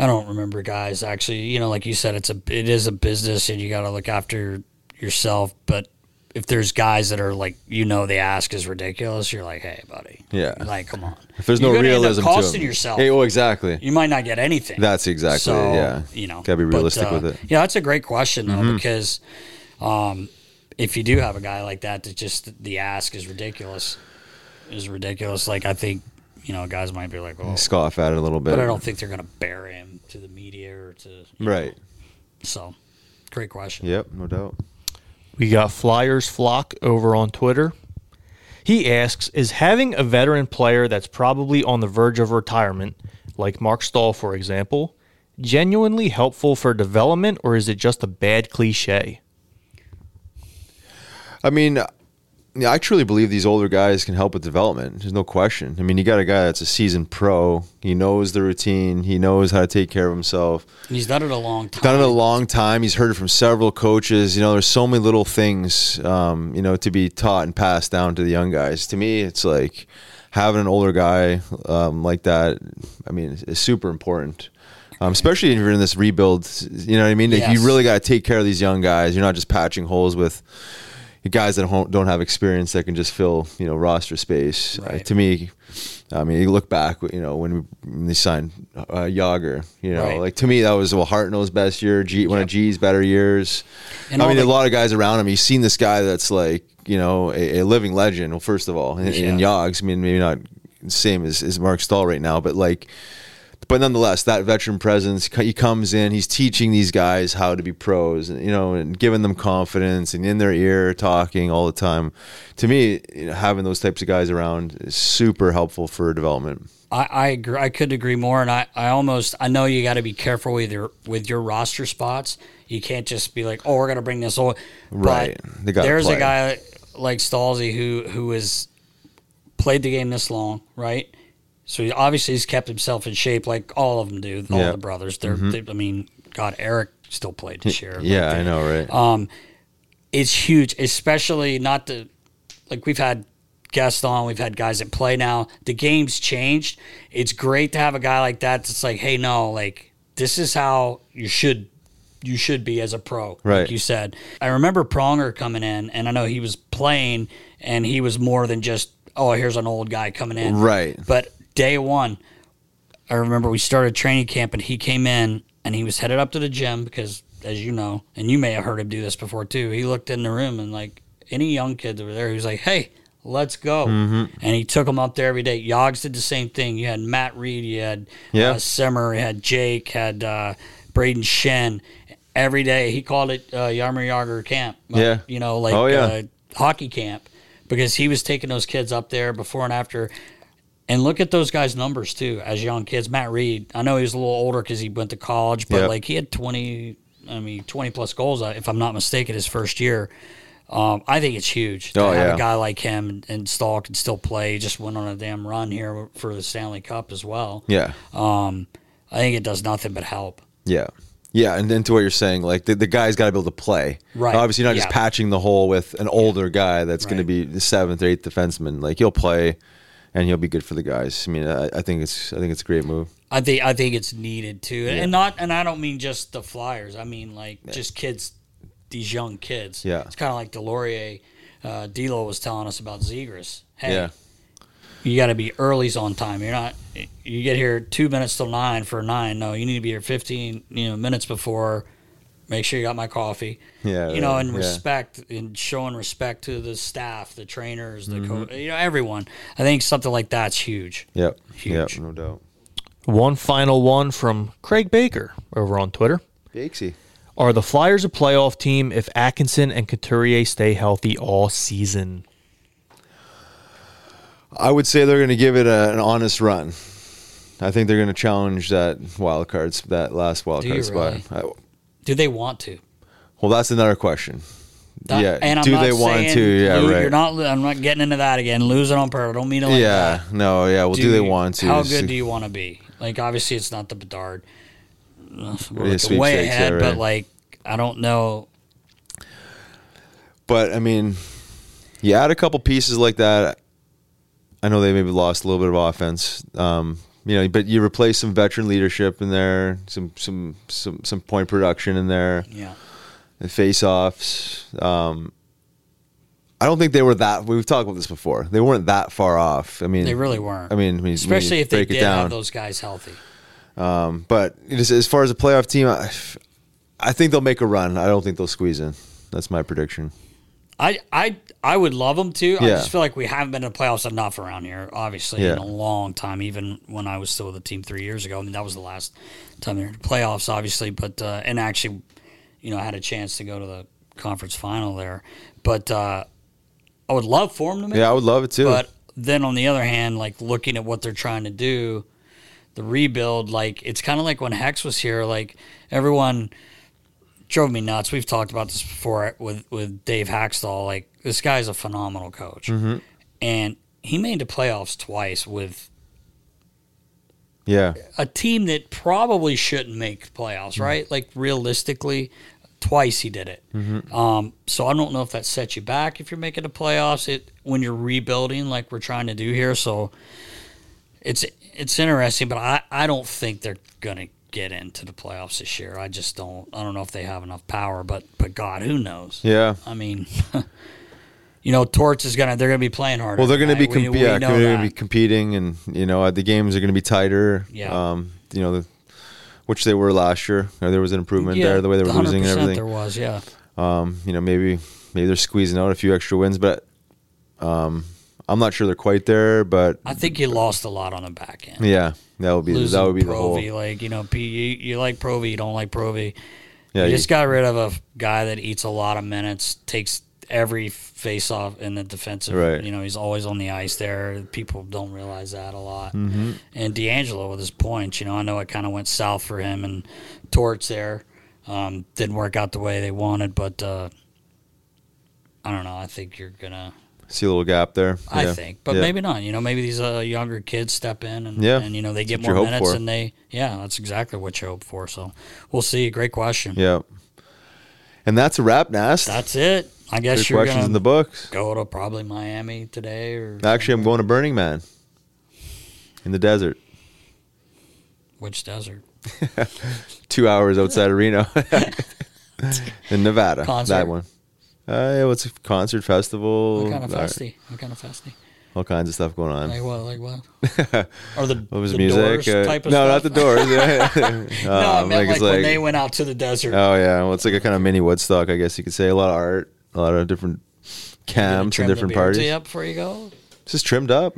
I don't remember guys actually. You know, like you said, it's a it is a business, and you got to look after yourself. But if there's guys that are like, you know, the ask is ridiculous, you're like, hey, buddy, Yeah. like, come on. If there's You're no end realism to costing yourself. Hey, oh, exactly. You might not get anything. That's exactly So. Yeah. you know, gotta be but, realistic uh, with it. Yeah, that's a great question though, Mhm. because um, if you do have a guy like that, that just the ask is ridiculous, is ridiculous. Like I think you know, guys might be like, well, Scoff at it a little bit. but I don't think they're gonna bury him to the media or to you know. Right. So, great question. Yep. No doubt. We got Flyers Flock over on Twitter. He asks Is having a veteran player that's probably on the verge of retirement, like Marc Staal, for example, genuinely helpful for development, or is it just a bad cliche? I mean, yeah, I truly believe these older guys can help with development. There's no question. I mean, you got a guy that's a seasoned pro. He knows the routine. He knows how to take care of himself. And he's done it a long time. Done it a long time. He's heard it from several coaches. You know, there's so many little things, um, you know, to be taught and passed down to the young guys. To me, it's like having an older guy um, like that. I mean, is super important. Um, especially if you're in this rebuild, you know what I mean. Like, Yes. you really got to take care of these young guys. You're not just patching holes with guys that don't have experience that can just fill you know roster space. Uh, to me, I mean, you look back, you know, when, we, when they signed uh, Jagr, you know, Right. like to me that was well Hartnell's best year, G, one of G's better years. And I mean, the- a lot of guys around him. You've seen this guy that's like you know a, a living legend. Well, first of all, in, in Yogs, I mean, maybe not same as, as Marc Staal right now, but like but nonetheless, that veteran presence, he comes in, he's teaching these guys how to be pros, and you know, and giving them confidence, and in their ear, talking all the time. To me, you know, having those types of guys around is super helpful for development. I, I agree. I couldn't agree more. And I, I almost I know you got to be careful with your with your roster spots. You can't just be like, oh, we're gonna bring this over. Right. But They gotta there's play. a guy like who who has played the game this long, right? So he, obviously he's kept himself in shape, like all of them do. All Yeah. the brothers. They're. Mhm. They, I mean, God, Eric still played this year. Yeah, Like, I know, right? um, it's huge, especially not the like we've had guests on, we've had guys that play now. The game's changed. It's great to have a guy like that. That's like, hey, no, like this is how you should you should be as a pro, Right. like you said. I remember Pronger coming in, and I know he was playing, and he was more than just oh, here's an old guy coming in, Right. But day one, I remember we started training camp and he came in and he was headed up to the gym because, as you know, and you may have heard him do this before too. He looked in the room and like any young kids over there, he was like, "Hey, let's go," Mhm. and he took them up there every day. Yogs did the same thing. You had Matt Read, you had Yeah. uh, Simmer, you had Jake, had uh, Brayden Schenn. Every day he called it uh, Jaromir Jagr Camp. Yeah. you know, like Oh, yeah. uh, hockey camp because he was taking those kids up there before and after. And look at those guys' numbers too, as young kids. Matt Read, I know he was a little older because he went to college, but Yep. like he had twenty, I mean, twenty plus goals, if I'm not mistaken, his first year. Um, I think it's huge to Oh, have yeah. a guy like him and, and Staal can still play. He just went on a damn run here for the Stanley Cup as well. Yeah. Um, I think it does nothing but help. Yeah. Yeah, and then to what you're saying, like the, the guy's got to be able to play. Right. Obviously, you're not just patching the hole with an older guy that's going to be the seventh or eighth defenseman. Like he'll play, and he'll be good for the guys. I mean, I, I think it's I think it's a great move. I think I think it's needed too, Yeah. and not and I don't mean just the Flyers. I mean like just kids, these young kids. Yeah. it's kind of like Delorier, uh, D'Lo was telling us about Zegers. Hey, Yeah. you got to be early's on time. You're not. You get here two minutes till nine for nine. No, you need to be here fifteen you know minutes before. Make sure you got my coffee. Yeah, you know, right, and yeah. respect and showing respect to the staff, the trainers, the co- Mhm. you know everyone. I think something like that's huge. Yep. Huge. Yep. No doubt. One final one from Craig Baker over on Twitter. Bakesy. Are the Flyers a playoff team if Atkinson and Couturier stay healthy all season? I would say they're going to give it a, an honest run. I think they're going to challenge that wild cards, that last wild Do card you spot. really? I- Do they want to? Well, that's another question. That- yeah, and I'm do they want to? Yeah, lo- right. You're not. I'm not getting into that again. Losing on purpose. I don't mean it like yeah, that. no, yeah. Well, do, they want to? How good do you want to be? Like, obviously, it's not the Bedard. We're Yeah, way ahead, right. but like, I don't know. But I mean, you add a couple pieces like that. I know they maybe lost a little bit of offense. Um, you know, but you replace some veteran leadership in there, some some some some point production in there. Yeah. The face offs. Um, I don't think they were that. We've talked about this before. They weren't that far off. I mean, They really weren't. I mean, especially if they did have those guys healthy. Um, but it is- as far as a playoff team, I, I think they'll make a run. I don't think they'll squeeze in. That's my prediction. I I I would love them to. I just feel like we haven't been in the playoffs enough around here, obviously, in a long time. Even when I was still with the team three years ago, I mean that was the last time they were in the playoffs, obviously. But uh, and actually, you know, I had a chance to go to the conference final there. But uh, I would love for them to make. Yeah, I would love it too. But then on the other hand, like looking at what they're trying to do, the rebuild, like it's kind of like when Hex was here. Like everyone drove me nuts. We've talked about this before with with Dave Hakstol. Like this guy's a phenomenal coach, Mhm. and he made the playoffs twice with Yeah. a team that probably shouldn't make playoffs. Mm-hmm. Right? Like realistically, twice he did it. Mhm. Um, so I don't know if that sets you back if you're making the playoffs. It when you're rebuilding like we're trying to do here. So it's it's interesting, but I, I don't think they're gonna get into the playoffs this year. I just don't. I don't know if they have enough power. But but God, who knows? Yeah. I mean, you know, Torts is gonna. They're gonna be playing harder. Well, they're going to be We- we yeah, know they're to be competing, and you know the games are going to be tighter. Yeah. Um, you know, the, which they were last year. There was an improvement Yeah, there, the way they were losing and 100% everything. there was, yeah. Um, you know, maybe maybe they're squeezing out a few extra wins, but um, I'm not sure they're quite there. But I think you lost a lot on the back end. yeah, that would be Losing that would be the whole. like you know, P, you, you like Provy, you don't like Provy. Yeah, you you- just got rid of a guy that eats a lot of minutes, takes every face off in the defensive. Right. You know, he's always on the ice there. People don't realize that a lot. Mhm. And DeAngelo with his points, you know, I know it kind of went south for him and Torts there. Um, didn't work out the way they wanted, but uh, I don't know. I think you're gonna. See a little gap there. I Yeah. think, but Yeah. maybe not. You know, maybe these uh, younger kids step in and, Yeah. and you know they That's get more minutes for. and they yeah, that's exactly what you hope for. So we'll see. Great question. Yeah. And that's a wrap, Nast. That's it. I guess Good you're questions in the books. Go to probably Miami today or Actually, I'm going to Burning Man in the desert. which desert? Two hours outside of Reno in Nevada. Concert? That one. Uh, yeah, what's a concert festival? What kind of festy? What kind of festy? All kinds of stuff going on. Like what? Like what? Or the- what was the music? Doors Uh, type of no, not the Doors. Yeah. no, I Um, meant like, it's when they went out to the desert. Oh yeah, well, it's like a kind of mini Woodstock, I guess you could say. A lot of art, a lot of different camps and different parties. up before you go. It's just trimmed up.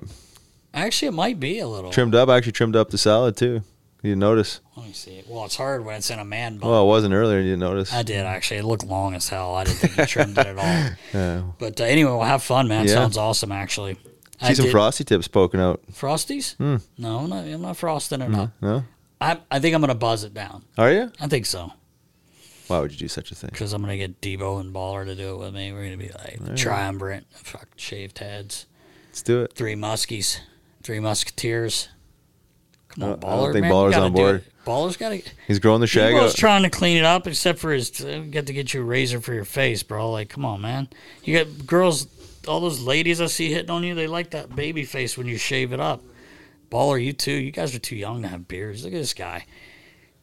Actually, it might be a little. Trimmed up. I actually trimmed up the salad too. You didn't notice? Let me see. Well, it's hard when it's in a man bun. Well, it wasn't earlier. You didn't notice? I did actually. It looked long as hell. I didn't think you trimmed it at all. Yeah. But uh, anyway, we'll have fun, man. Yeah. Sounds awesome, actually. I See some did- frosty tips poking out. Frosties? Hmm. No, I'm not, I'm not frosting it No? up. no? I, I think I'm going to buzz it down. Are you? I think so. Why would you do such a thing? Because I'm going to get Debo and Baller to do it with me. We're going to be like right. triumvirate, fuck, shaved heads. Let's do it. Three muskies, three musketeers. Come on, I I Baller. don't think man, Baller's on board. Baller's got to. He's growing the shag Debo's out. trying to clean it up, except for his uh, get to get you a razor for your face, bro. Like, come on, man. You got girls, all those ladies I see hitting on you. They like that baby face when you shave it up. Baller, you too. You guys are too young to have beards. Look at this guy.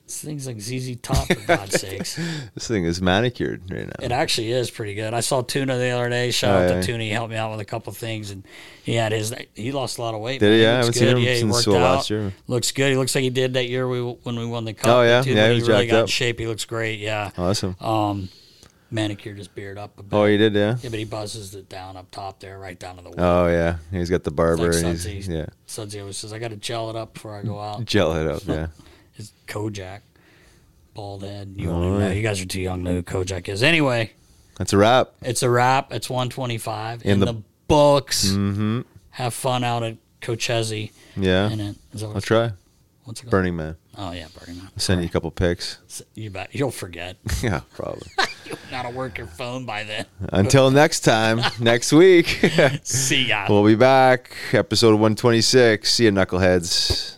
This thing's like ZZ Top for God's sakes. This thing is manicured right now. It actually is pretty good. I saw Tuna the other day. Shout Oh, out to Tuna. He helped me out with a couple things, and he had his. He lost a lot of weight. Did he? man. Yeah, I haven't seen good. him yeah, he since worked out. last year. Looks good. He looks like he did that year we when we won the cup. Oh, yeah? Yeah, he he really got in shape. He looks great. Yeah. Awesome. Um, manicured his beard up a bit. Oh, he did, yeah. Yeah, but he buzzes it down up top there, right down to the. Oh yeah, he's got the barber. Like and Sudsy. he's, yeah, Sudsy always says, "I got to gel it up before I go out." gel it up. Yeah. His Kojak, bald head. You won't even know. You guys are too young to know who Kojak is. Anyway, That's a wrap. it's a wrap. It's 125 In in, the- the, books. Mm-hmm. Have fun out at Cochese. Yeah. In it. Is that what I'll it's try. What's it called? Burning Man. Oh yeah, Burning Man. I'll send you a couple pics. You bet. You'll forget. yeah, probably. to work your phone by then. Until next time, next week. See ya. We'll be back. Episode 126. See you, knuckleheads.